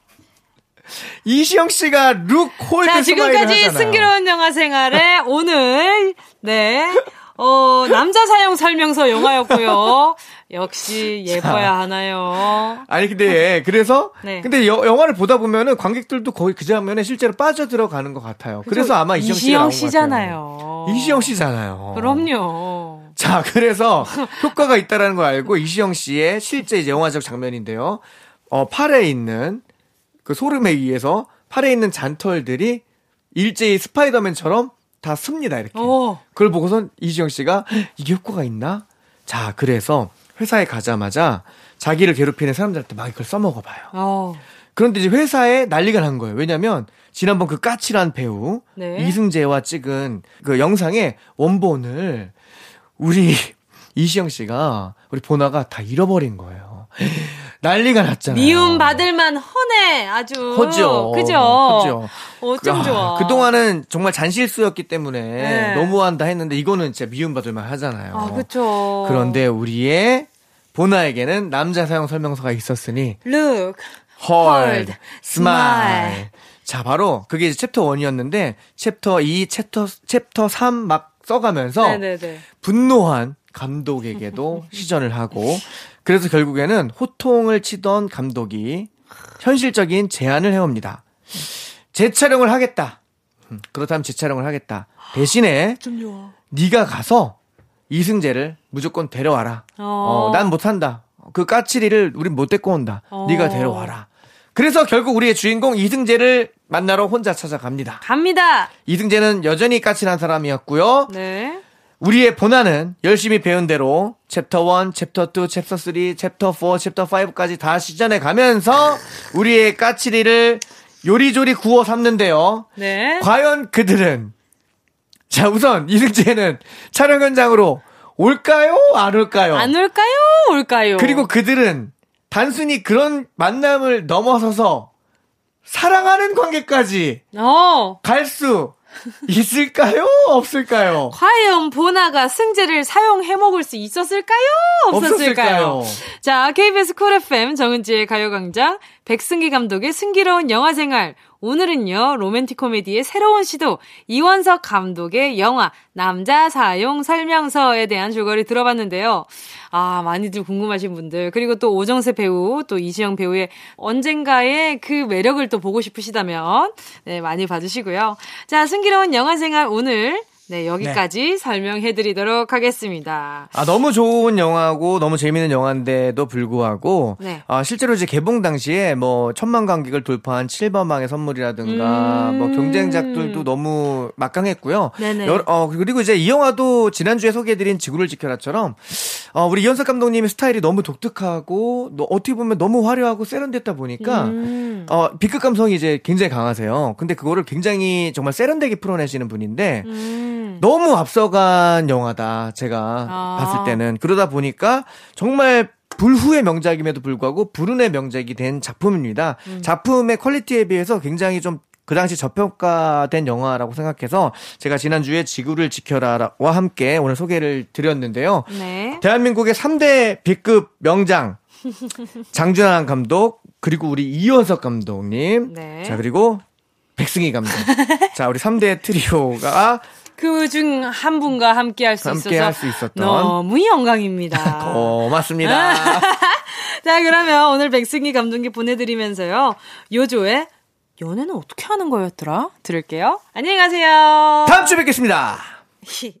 이시영 씨가 look hold 자, 지금까지. 승기로운 영화 생활의 오늘, 네, 어, 남자 사용 설명서 영화였고요. 역시 예뻐야 하나요? 아니 근데 그래서 네. 근데 여- 영화를 보다 보면은 관객들도 거의 그 장면에 실제로 빠져 들어가는 것 같아요. 그래서 아마 이시영 것 씨잖아요. 이시영 씨잖아요. 그럼요. 자, 그래서 효과가 있다라는 걸 알고 이시영 씨의 실제 이제 영화적 장면인데요. 어, 팔에 있는 그 소름에 의해서 팔에 있는 잔털들이 일제히 스파이더맨처럼 다 씁니다, 이렇게. 오. 그걸 보고선 이시영 씨가 이게 효과가 있나? 자, 그래서 회사에 가자마자 자기를 괴롭히는 사람들한테 막 이걸 써먹어봐요. 어. 그런데 이제 회사에 난리가 난 거예요. 왜냐면 지난번 그 까칠한 배우 네. 이승재와 찍은 그 영상의 원본을 우리 이시영 씨가 우리 보나가 다 잃어버린 거예요. 난리가 났잖아요. 미움 받을만 허네 아주. 허죠. 그죠. 허죠. 어쩜 아, 좋아. 그동안은 정말 잔실수였기 때문에 네. 너무한다 했는데 이거는 진짜 미움 받을만 하잖아요. 아 그쵸. 그런데 우리의 보나에게는 남자 사용 설명서가 있었으니 Look. hold, smile. smile. 자, 바로 그게 이제 챕터 1이었는데 챕터 2, 챕터 챕터 3 막 써가면서 네네네. 분노한 감독에게도 시전을 하고 그래서 결국에는 호통을 치던 감독이 현실적인 제안을 해옵니다. 재촬영을 하겠다. 음, 그렇다면 재촬영을 하겠다. 대신에 좀 좋아. 네가 가서 이승재를 무조건 데려와라. 어. 어, 난 못한다. 그 까칠이를 우린 못 데리고 온다. 어. 네가 데려와라. 그래서 결국 우리의 주인공 이승재를 만나러 혼자 찾아갑니다. 갑니다. 이승재는 여전히 까칠한 사람이었고요. 네. 우리의 보나는 열심히 배운 대로 챕터 1, 챕터 2, 챕터 3, 챕터 4, 챕터 5까지 다 시전해 가면서 우리의 까칠이를 요리조리 구워 삶는데요. 네. 과연 그들은 자 우선 이승재는 촬영 현장으로 올까요? 안 올까요? 안 올까요? 올까요? 그리고 그들은 단순히 그런 만남을 넘어서서 사랑하는 관계까지 어. 갈수 있을까요? 없을까요? 과연 보나가 승재를 사용해 먹을 수 있었을까요? 없었을까요? 없었을까요? 자, KBS 쿨 FM 정은지의 가요광장 백승기 감독의 승기로운 영화 생활. 오늘은요, 로맨틱 코미디의 새로운 시도, 이원석 감독의 영화, 남자 사용 설명서에 대한 줄거리 들어봤는데요. 아, 많이들 궁금하신 분들, 그리고 또 오정세 배우, 또 이시영 배우의 언젠가의 그 매력을 또 보고 싶으시다면, 네, 많이 봐주시고요. 자, 승기로운 영화 생활 오늘, 네, 여기까지 설명해 드리도록 하겠습니다. 아, 너무 좋은 영화고 너무 재밌는 영화인데도 불구하고 네. 아, 실제로 이제 개봉 당시에 뭐 천만 관객을 돌파한 7번방의 선물이라든가 음. 뭐 경쟁작들도 너무 막강했고요. 네네. 여러- 어, 그리고 이제 이 영화도 지난주에 소개해 드린 지구를 지켜라처럼 어, 우리 이현석 감독님의 스타일이 너무 독특하고 너- 어떻게 보면 너무 화려하고 세련됐다 보니까 음. 어, B급 감성이 이제 굉장히 강하세요. 근데 그거를 굉장히 정말 세련되게 풀어내시는 분인데 음. 너무 앞서간 영화다. 제가 아. 봤을 때는 그러다 보니까 정말 불후의 명작임에도 불구하고 불운의 명작이 된 작품입니다. 음. 작품의 퀄리티에 비해서 굉장히 좀그 당시 저평가된 영화라고 생각해서 제가 지난주에 지구를 지켜라와 함께 오늘 소개를 드렸는데요. 네. 대한민국의 3대 B급 명장 장준환 감독 그리고 우리 이원석 감독님 네. 자 그리고 백승희 감독 자 우리 3대 트리오가 그 중 한 분과 함께 할 수 있어서 할수 있었던. 너무 영광입니다. 고맙습니다. 자, 그러면 오늘 백승기 감독님 보내드리면서요. 요조의 연애는 어떻게 하는 거였더라? 들을게요. 안녕히 가세요. 다음 주에 뵙겠습니다.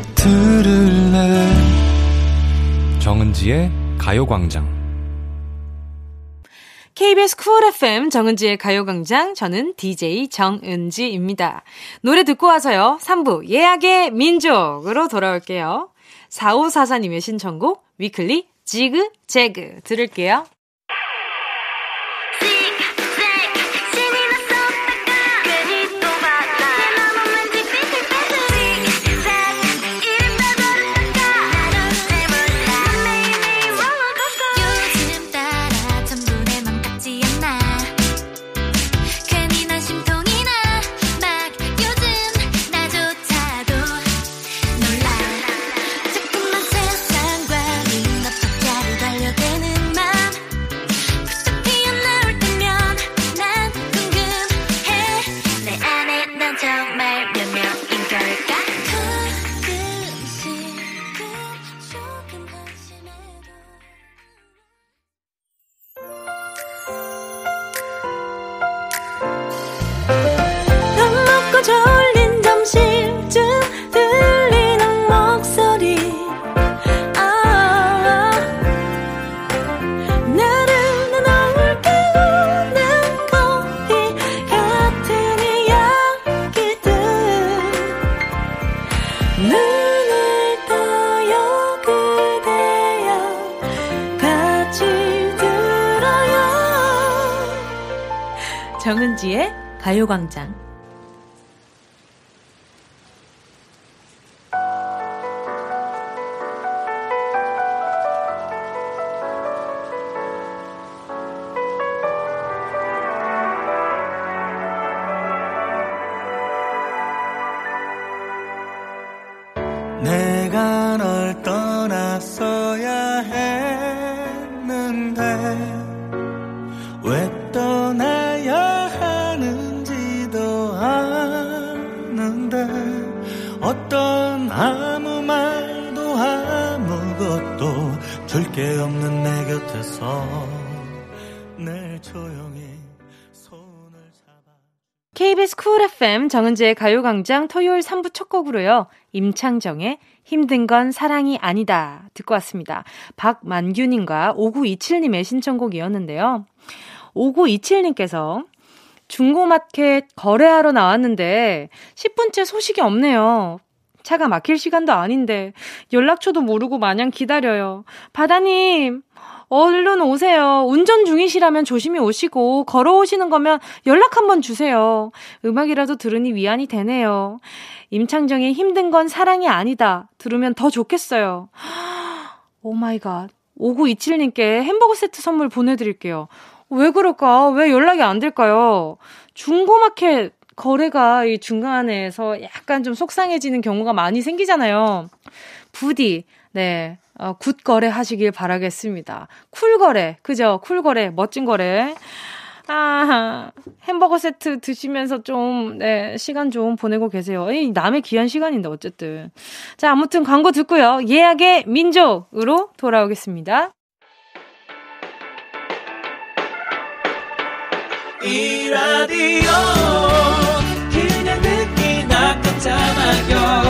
들을래 정은지의 가요광장 KBS 쿨 FM 정은지의 가요광장 저는 DJ 정은지입니다. 노래 듣고 와서요. 3부 예약의 민족으로 돌아올게요. 4544님의 신청곡 위클리 지그 재그 들을게요. 광장. 어떤 아무 말도 아무것도 줄 게 없는 내 곁에서 늘 조용히 손을 잡아 KBS 쿨 FM 정은지의 가요광장 토요일 3부 첫 곡으로요. 임창정의 힘든 건 사랑이 아니다 듣고 왔습니다. 박만규님과 5927님의 신청곡이었는데요. 5927님께서 중고마켓 거래하러 나왔는데 10분째 소식이 없네요. 차가 막힐 시간도 아닌데 연락처도 모르고 마냥 기다려요. 바다님, 얼른 오세요. 운전 중이시라면 조심히 오시고 걸어오시는 거면 연락 한번 주세요. 음악이라도 들으니 위안이 되네요. 임창정의 힘든 건 사랑이 아니다. 들으면 더 좋겠어요. oh my god. 5927님께 햄버거 세트 선물 보내드릴게요. 왜 그럴까? 왜 연락이 안 될까요? 중고마켓 거래가 이 중간에서 약간 좀 속상해지는 경우가 많이 생기잖아요. 부디, 네, 어, good 거래 하시길 바라겠습니다. cool 거래, 그죠? cool 거래, 멋진 거래. 아, 햄버거 세트 드시면서 좀, 네, 시간 좀 보내고 계세요. 이 남의 귀한 시간인데, 어쨌든. 자, 아무튼 광고 듣고요. 예약의 민족으로 돌아오겠습니다. 이 라디오 그냥 듣기나 깜짝마요.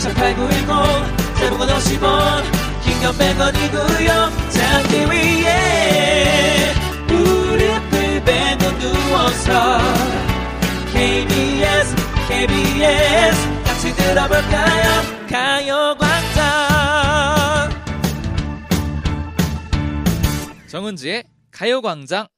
18910 대목원 50원 긴건 100원이고요. 잠기 위에 무릎을 베고 누워서 KBS KBS 같이 들어볼까요? 가요광장. 정은지의 가요광장. 샵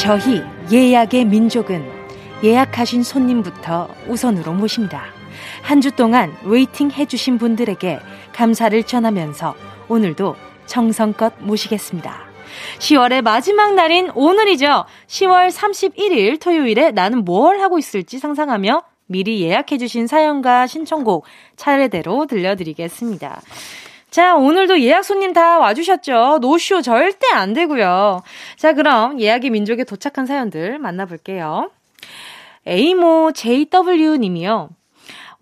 저희 예약의 민족은 예약하신 손님부터 우선으로 모십니다. 한 주 동안 waiting 해주신 분들에게 감사를 전하면서 오늘도 정성껏 모시겠습니다. 10월의 마지막 날인 오늘이죠. 10월 31일 토요일에 나는 뭘 하고 있을지 상상하며 미리 예약해주신 사연과 신청곡 차례대로 들려드리겠습니다. 자, 오늘도 예약 손님 다 와주셨죠? 노쇼 절대 안 되고요. 자, 그럼 예약의 민족에 도착한 사연들 만나볼게요. 에이모 JW 님이요.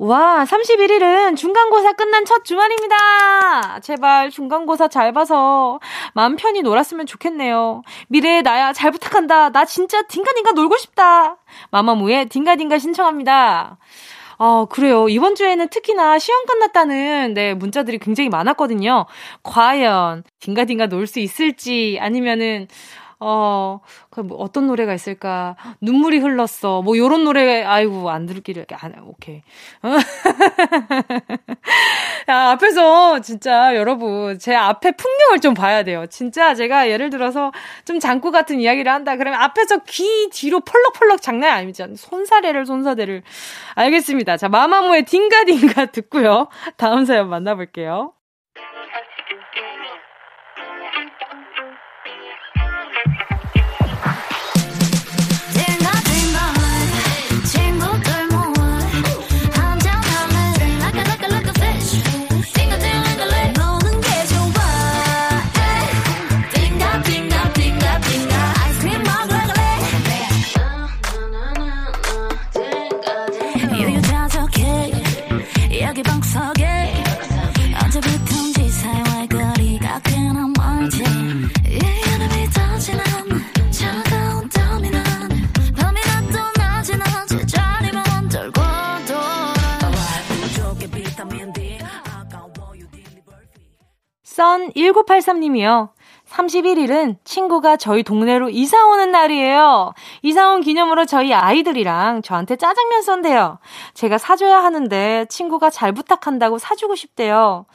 와, 31일은 중간고사 끝난 첫 주말입니다. 제발 중간고사 잘 봐서 마음 편히 놀았으면 좋겠네요. 미래의 나야 잘 부탁한다. 나 진짜 딩가딩가 놀고 싶다. 마마무의 딩가딩가 신청합니다. 어, 그래요. 이번 주에는 특히나 시험 끝났다는, 네, 문자들이 굉장히 많았거든요. 과연, 딩가딩가 놀 수 있을지, 아니면은, 어, 그 뭐 어떤 노래가 있을까? 눈물이 흘렀어. 뭐 요런 노래 아이고 안 들을기를 안 오케이. 야, 앞에서 진짜 여러분 제 앞에 풍경을 좀 봐야 돼요. 진짜 제가 예를 들어서 좀 장구 같은 이야기를 한다 그러면 앞에서 귀 뒤로 펄럭펄럭 장난 아니죠. 손사래를 손사대를 알겠습니다. 자, 마마무의 딩가딩가 듣고요. 다음 사연 만나볼게요. 썬1983님이요. 31일은 친구가 저희 동네로 이사 오는 날이에요. 이사 온 기념으로 저희 아이들이랑 저한테 짜장면 쏜대요. 제가 사줘야 하는데 친구가 잘 부탁한다고 사주고 싶대요.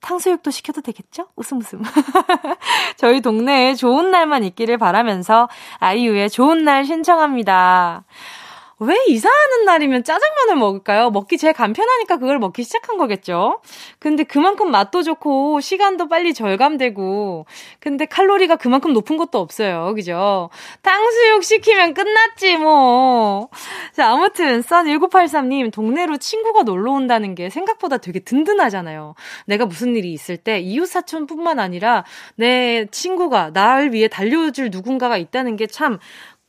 탕수육도 시켜도 되겠죠? 웃음 웃음. 저희 동네에 좋은 날만 있기를 바라면서 아이유의 좋은 날 신청합니다. 왜 이사하는 날이면 짜장면을 먹을까요? 먹기 제일 간편하니까 그걸 먹기 시작한 거겠죠? 근데 그만큼 맛도 좋고, 시간도 빨리 절감되고, 근데 칼로리가 그만큼 높은 것도 없어요. 그죠? 탕수육 시키면 끝났지, 뭐. 자, 아무튼, 썬1983님, 동네로 친구가 놀러 온다는 게 생각보다 되게 든든하잖아요. 내가 무슨 일이 있을 때, 이웃사촌 뿐만 아니라, 내 친구가, 나를 위해 달려줄 누군가가 있다는 게 참,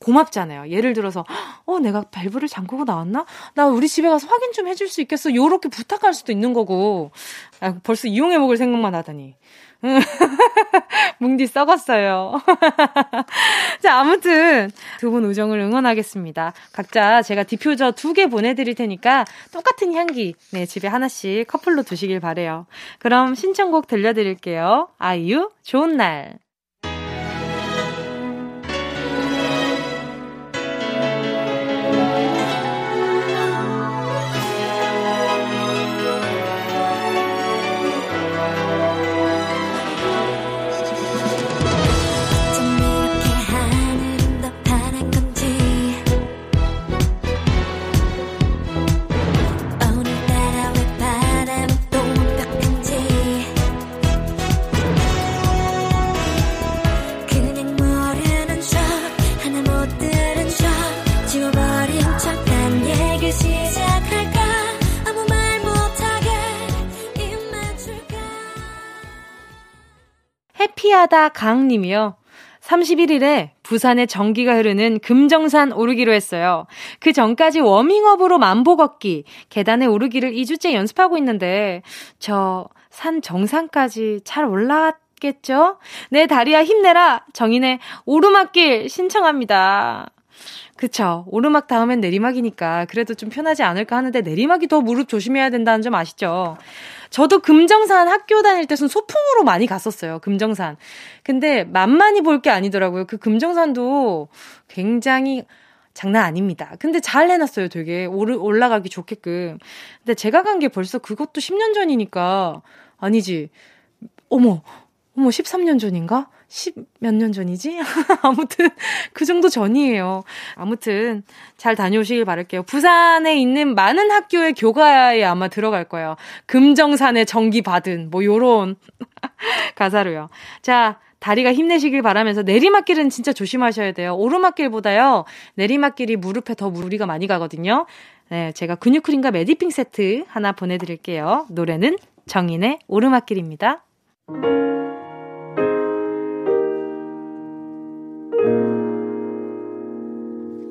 고맙잖아요. 예를 들어서, 어, 내가 밸브를 잠그고 나왔나? 나 우리 집에 가서 확인 좀 해줄 수 있겠어? 요렇게 부탁할 수도 있는 거고. 아, 벌써 이용해 먹을 생각만 하다니. 뭉디 썩었어요. 자, 아무튼 두 분 우정을 응원하겠습니다. 각자 제가 디퓨저 두 개 보내드릴 테니까 똑같은 향기, 네, 집에 하나씩 커플로 두시길 바래요. 그럼 신청곡 들려드릴게요. 아이유, 좋은 날. 해피하다 강님이요. 31일에 부산에 전기가 흐르는 금정산 오르기로 했어요. 그 전까지 워밍업으로 만보 걷기, 계단에 오르기를 2주째 연습하고 있는데, 저 산 정상까지 잘 올라왔겠죠? 내 다리야 힘내라! 정인의 오르막길 신청합니다. 그쵸. 오르막 다음엔 내리막이니까 그래도 좀 편하지 않을까 하는데 내리막이 더 무릎 조심해야 된다는 점 아시죠? 저도 금정산 학교 다닐 때는 소풍으로 많이 갔었어요. 금정산. 근데 만만히 볼 게 아니더라고요. 그 금정산도 굉장히 장난 아닙니다. 근데 잘 해놨어요. 되게 오르, 올라가기 좋게끔. 근데 제가 간 게 벌써 그것도 10년 전이니까 아니지. 어머, 어머 13년 전인가? 10몇년 전이지? 아무튼 그 정도 전이에요. 아무튼 잘 다녀오시길 바랄게요. 부산에 있는 많은 학교의 교과에 아마 들어갈 거예요. 금정산에 정기 받은 뭐 요런 가사로요. 자, 다리가 힘내시길 바라면서 내리막길은 진짜 조심하셔야 돼요. 오르막길보다요. 내리막길이 무릎에 더 무리가 많이 가거든요. 네, 제가 근육크림과 메디핑 세트 하나 보내드릴게요. 노래는 정인의 오르막길입니다.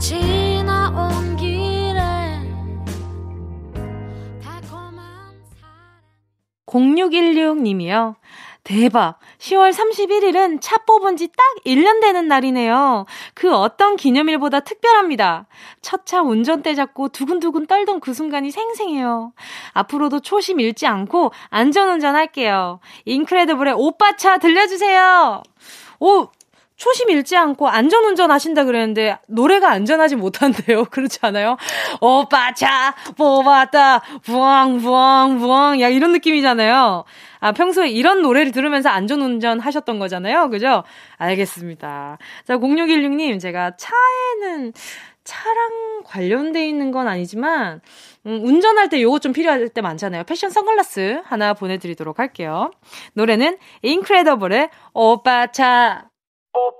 지나온 길에 달콤한 사랑 0616님이요. 대박. 10월 31일은 차 뽑은 지 딱 1년 되는 날이네요. 그 어떤 기념일보다 특별합니다. 첫 차 운전대 잡고 두근두근 떨던 그 순간이 생생해요. 앞으로도 초심 잃지 않고 안전운전 할게요. 인크레더블의 오빠 차 들려주세요. 오, 초심 잃지 않고 안전 운전 하신다 그랬는데 노래가 안전하지 못한데요. 그렇지 않아요? 오빠 차 뽑았다. 부엉 부엉 부엉 야 이런 느낌이잖아요. 아 평소에 이런 노래를 들으면서 안전 운전 하셨던 거잖아요. 그죠? 알겠습니다. 자 0616님 제가 차에는 차랑 관련돼 있는 건 아니지만 음, 운전할 때 요거 좀 필요할 때 많잖아요. 패션 선글라스 하나 보내드리도록 할게요. 노래는 인크레더블의 오빠 차 오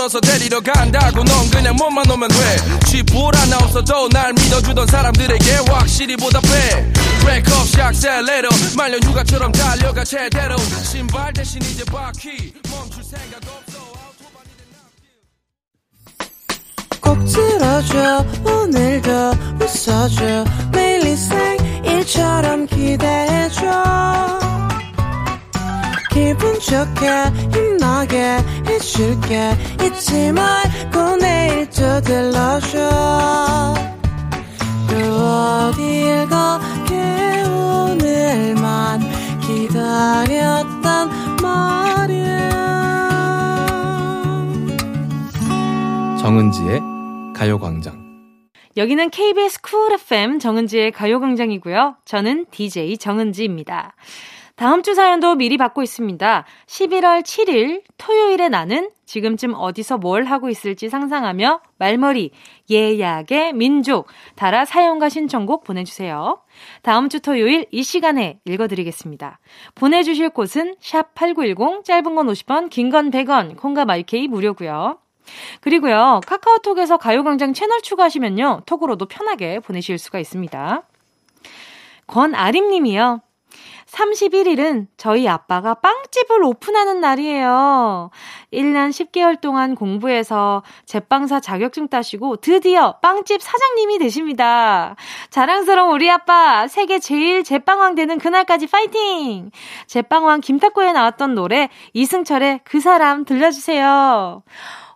벌어서 데리러 간다고 넌 그냥 몸만 오면 돼. 쥐뿔 하나 없어도 날 믿어주던 사람들에게 확실히 보답해. 브레이크 없이 악셀레러 말년 휴가처럼 달려가 제대로. 신발 대신 이제 바퀴 멈출 생각 없어. 꼭 들어줘 오늘도 웃어줘. 매일 일상일처럼 기대해줘 기분 좋게 힘나게 해줄게 잊지 말고 내일 또 들러줘 또 어딜 가게 오늘만 기다렸단 말이야 정은지의 가요광장. 여기는 KBS 쿨 FM 정은지의 가요광장이고요. 저는 DJ 정은지입니다. 다음 주 사연도 미리 받고 있습니다. 11월 7일 토요일에 나는 지금쯤 어디서 뭘 하고 있을지 상상하며 말머리 예약의 민족 달아 사연과 신청곡 보내주세요. 다음 주 토요일 이 시간에 읽어드리겠습니다. 보내주실 곳은 샵 8910 짧은 건 50원 긴 건 100원 콩과 마이케이 무료고요. 그리고요 카카오톡에서 가요광장 채널 추가하시면요 톡으로도 편하게 보내실 수가 있습니다. 권아림님이요. 31일은 저희 아빠가 빵집을 오픈하는 날이에요. 1년 10개월 동안 공부해서 제빵사 자격증 따시고 드디어 빵집 사장님이 되십니다. 자랑스러운 우리 아빠, 세계 제일 제빵왕 되는 그날까지 파이팅! 제빵왕 김탁구에 나왔던 노래 이승철의 그 사람 들려주세요.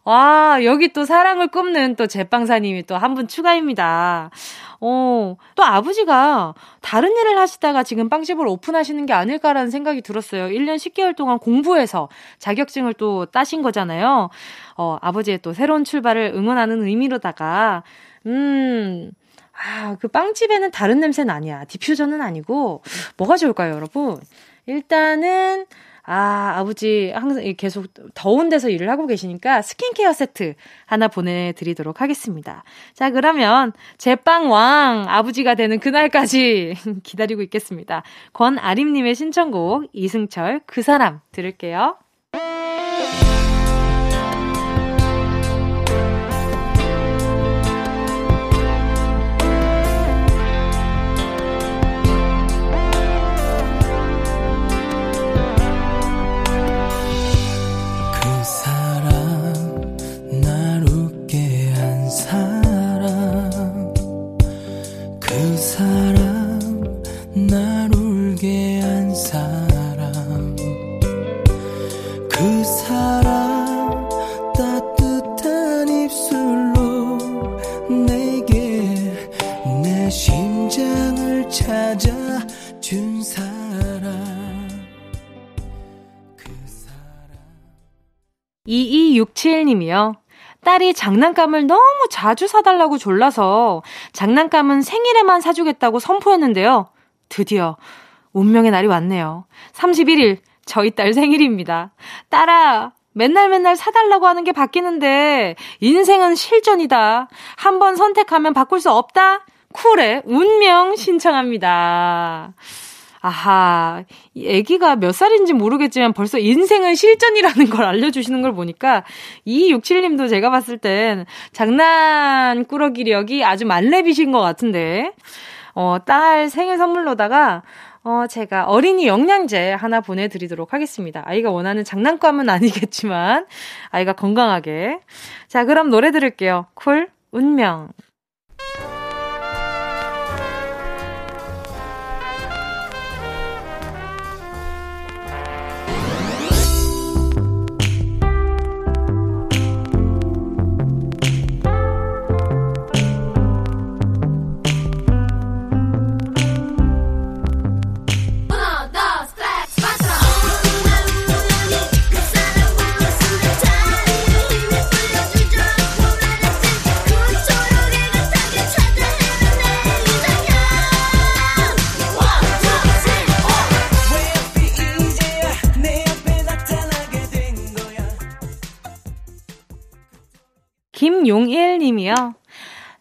와, 여기 또 사랑을 굽는 또 제빵사님이 또 한 분 추가입니다. 어, 또 아버지가 다른 일을 하시다가 지금 빵집을 오픈하시는 게 아닐까라는 생각이 들었어요. 1년 10개월 동안 공부해서 자격증을 또 따신 거잖아요. 어, 아버지의 또 새로운 출발을 응원하는 의미로다가, 음, 아, 그 빵집에는 다른 냄새는 아니야. 디퓨저는 아니고, 뭐가 좋을까요, 여러분? 일단은, 아, 아버지 항상 계속 더운 데서 일을 하고 계시니까 스킨케어 세트 하나 보내드리도록 하겠습니다. 자, 그러면 제빵왕 아버지가 되는 그날까지 기다리고 있겠습니다. 권아림님의 신청곡 이승철 그 사람 들을게요. 2267님이요. 딸이 장난감을 너무 자주 사달라고 졸라서 장난감은 생일에만 사주겠다고 선포했는데요. 드디어 운명의 날이 왔네요. 31일 저희 딸 생일입니다. 딸아, 맨날 맨날 사달라고 하는 게 바뀌는데 인생은 실전이다. 한 번 선택하면 바꿀 수 없다. 쿨의 운명 신청합니다. 아하, 이 아기가 몇 살인지 모르겠지만 벌써 인생은 실전이라는 걸 알려주시는 걸 보니까 2267님도 제가 봤을 땐 장난꾸러기력이 아주 만렙이신 것 같은데 어, 딸 생일 선물로다가 어, 제가 어린이 영양제 하나 보내드리도록 하겠습니다. 아이가 원하는 장난감은 아니겠지만 아이가 건강하게 자 그럼 노래 들을게요. 쿨 운명 김용일 님이요.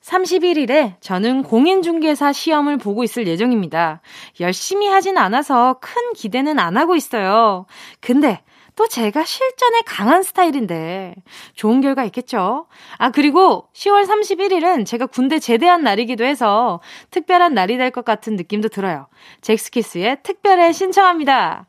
31일에 저는 공인중개사 시험을 보고 있을 예정입니다. 열심히 하진 않아서 큰 기대는 안 하고 있어요. 근데 또 제가 실전에 강한 스타일인데 좋은 결과 있겠죠? 아, 그리고 10월 31일은 제가 군대 제대한 날이기도 해서 특별한 날이 될 것 같은 느낌도 들어요. 잭스키스의 특별해 신청합니다.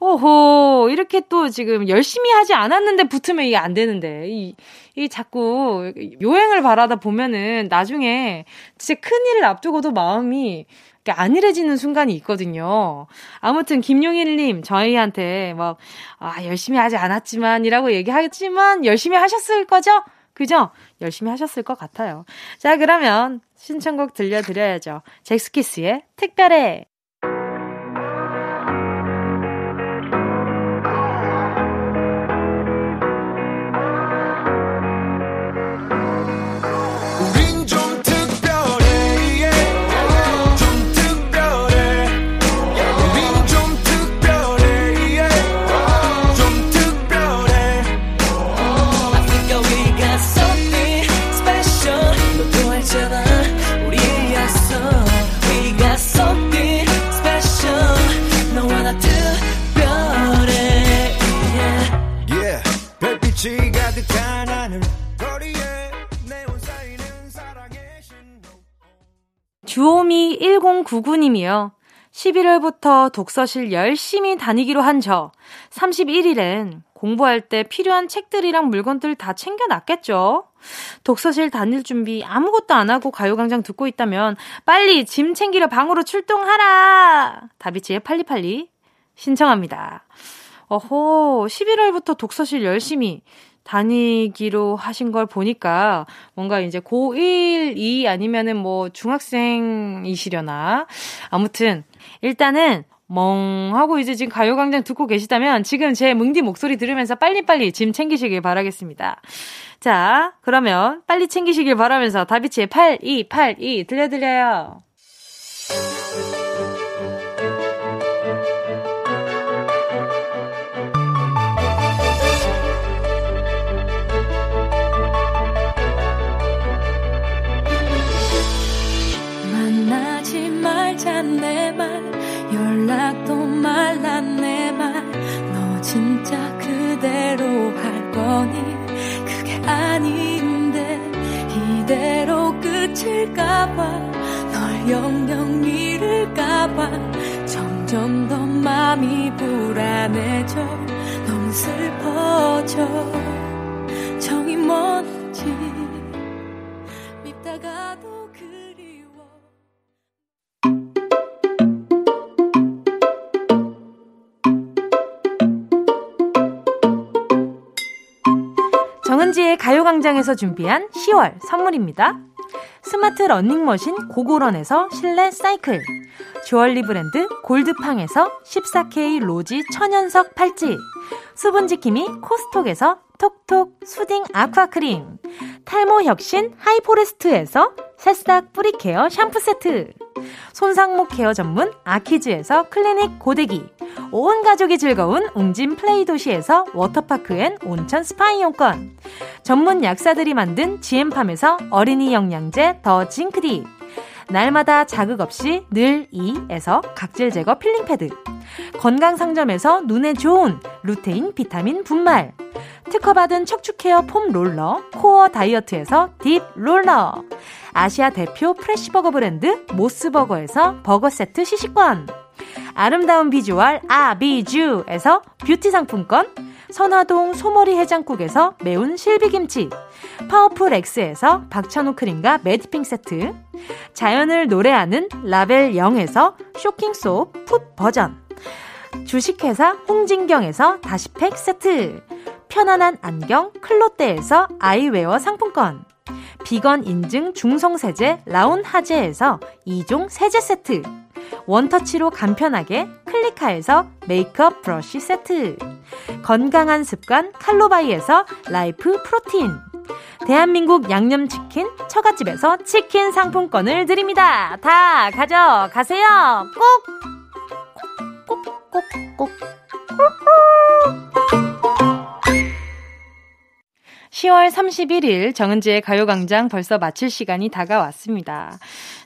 오호, 이렇게 또 지금 열심히 하지 않았는데 붙으면 이게 안 되는데. 이, 이 자꾸 요행을 바라다 보면은 나중에 진짜 큰 일을 앞두고도 마음이 안일해지는 순간이 있거든요. 아무튼 김용일님 저희한테 막 아, 열심히 하지 않았지만이라고 얘기하겠지만 열심히 하셨을 거죠? 그죠? 열심히 하셨을 것 같아요. 자 그러면 신청곡 들려드려야죠. 잭스키스의 특별해. 주호미 1099님이요. 11월부터 독서실 열심히 다니기로 한 저 31일엔 공부할 때 필요한 책들이랑 물건들 다 챙겨놨겠죠? 독서실 다닐 준비 아무것도 안 하고 가요광장 듣고 있다면 빨리 짐 챙기러 방으로 출동하라! 다비치의 팔리팔리 신청합니다. 어호, 11월부터 독서실 열심히 다니기로 하신 걸 보니까 뭔가 이제 고1, 2 아니면은 뭐 중학생이시려나. 아무튼 일단은 멍하고 이제 지금 가요광장 듣고 계시다면 지금 제 뭉디 목소리 들으면서 빨리빨리 짐 챙기시길 바라겠습니다. 자, 그러면 빨리 챙기시길 바라면서 다비치의 8282 들려드려요. 끝일까봐 널 영영 잃을까봐 점점 더 마음이 불안해져. 너무 슬퍼져. 정이 뭔지 밉다가도 그리워. 정은지의 가요광장에서 준비한 10월 선물입니다. 스마트 러닝머신 고고런에서 실내 사이클 주얼리 브랜드 골드팡에서 14K 로지 천연석 팔찌 수분지킴이 코스톡에서 톡톡 수딩 아쿠아크림 탈모 혁신 하이포레스트에서 새싹 뿌리케어 샴푸 세트 손상목 케어 전문 아키즈에서 클리닉 고데기. 온 가족이 즐거운 웅진 플레이 도시에서 워터파크 and 온천 스파 이용권. 전문 약사들이 만든 지엠팜에서 어린이 영양제 더 징크디 날마다 자극 없이 늘 이에서 각질 제거 필링 패드. 건강 상점에서 눈에 좋은 루테인 비타민 분말. 특허받은 척추케어 폼 롤러 코어 다이어트에서 딥 롤러. 아시아 대표 프레시버거 브랜드 모스버거에서 버거 세트 시식권. 아름다운 비주얼 아비주에서 뷰티 상품권 선화동 소머리 해장국에서 매운 실비김치 파워풀 X에서 박찬호 크림과 매디핑 세트 자연을 노래하는 라벨 0에서 쇼킹소 풋 버전 주식회사 홍진경에서 다시팩 세트 편안한 안경 클로떼에서 아이웨어 상품권 비건 인증 중성세제 라운 하제에서 2종 세제 세트 원터치로 간편하게 클리카에서 메이크업 브러쉬 세트 건강한 습관 칼로바이에서 라이프 프로틴 대한민국 양념치킨 처갓집에서 치킨 상품권을 드립니다. 다 가져가세요. 꼭! 꼭, 꼭, 꼭. 10월 31일 정은지의 가요광장 벌써 마칠 시간이 다가왔습니다.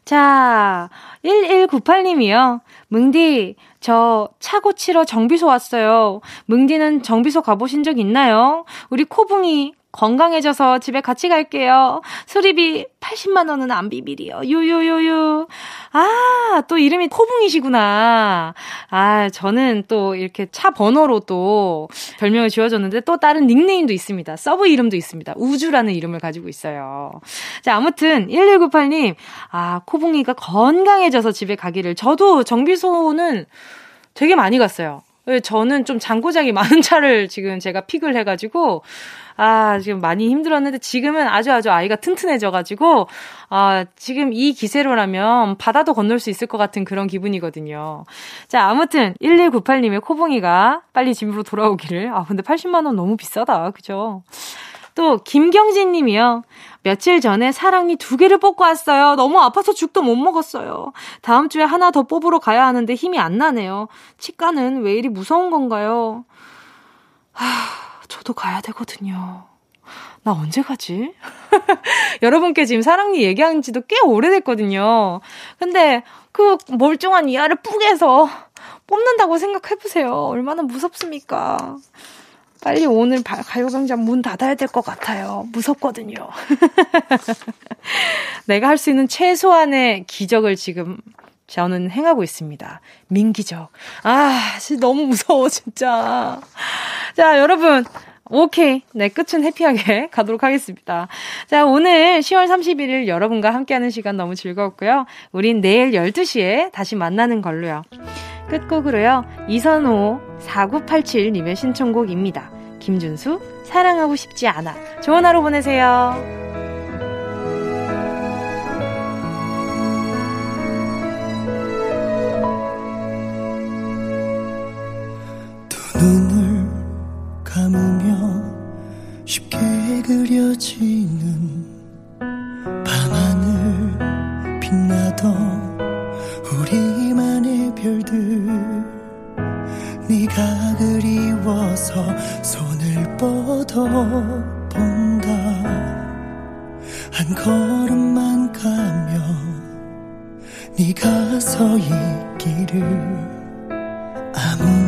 자, 1198님이요. 뭉디, 저 차 고 치러 정비소 왔어요. 뭉디는 정비소 가보신 적 있나요? 우리 코붕이 건강해져서 집에 같이 갈게요. 수리비 80만 원은 안 비밀이요. 유유유유. 아, 또 이름이 코붕이시구나. 아, 저는 또 이렇게 차 번호로 또 별명을 지어줬는데 또 다른 닉네임도 있습니다. 서브 이름도 있습니다. 우주라는 이름을 가지고 있어요. 자, 아무튼 1198님. 아, 코붕이가 건강해져서 집에 가기를. 저도 정비소는 되게 많이 갔어요. 저는 좀 장고장이 많은 차를 지금 제가 픽을 해가지고, 아, 지금 많이 힘들었는데 지금은 아주 아주 아이가 튼튼해져가지고, 아, 지금 이 기세로라면 바다도 건널 수 있을 것 같은 그런 기분이거든요. 자, 아무튼 1198님의 코봉이가 빨리 집으로 돌아오기를. 아, 근데 80만원 너무 비싸다. 그죠? 또, 김경진 님이요. 며칠 전에 사랑니 두 개를 뽑고 왔어요. 너무 아파서 죽도 못 먹었어요. 다음 주에 하나 더 뽑으러 가야 하는데 힘이 안 나네요. 치과는 왜 이리 무서운 건가요? 하, 저도 가야 되거든요. 나 언제 가지? 여러분께 지금 사랑니 얘기한 지도 꽤 오래됐거든요. 근데 그 멀쩡한 이하를 뿌개서 뽑는다고 생각해보세요. 얼마나 무섭습니까? 빨리 오늘 가요광장 문 닫아야 될 것 같아요. 무섭거든요. 내가 할 수 있는 최소한의 기적을 지금 저는 행하고 있습니다. 민기적. 아, 진짜 너무 무서워, 진짜. 자, 여러분. 오케이. 네, 끝은 해피하게 가도록 하겠습니다. 자, 오늘 10월 31일 여러분과 함께하는 시간 너무 즐거웠고요. 우린 내일 12시에 다시 만나는 걸로요. 끝곡으로요. 이선호 4987님의 신청곡입니다. 김준수, 사랑하고 싶지 않아. 좋은 하루 보내세요. 쉽게 그려지는 밤하늘 빛나던 우리만의 별들. 네가 그리워서 손을 뻗어 본다. 한 걸음만 가면 네가 서 있기를 아무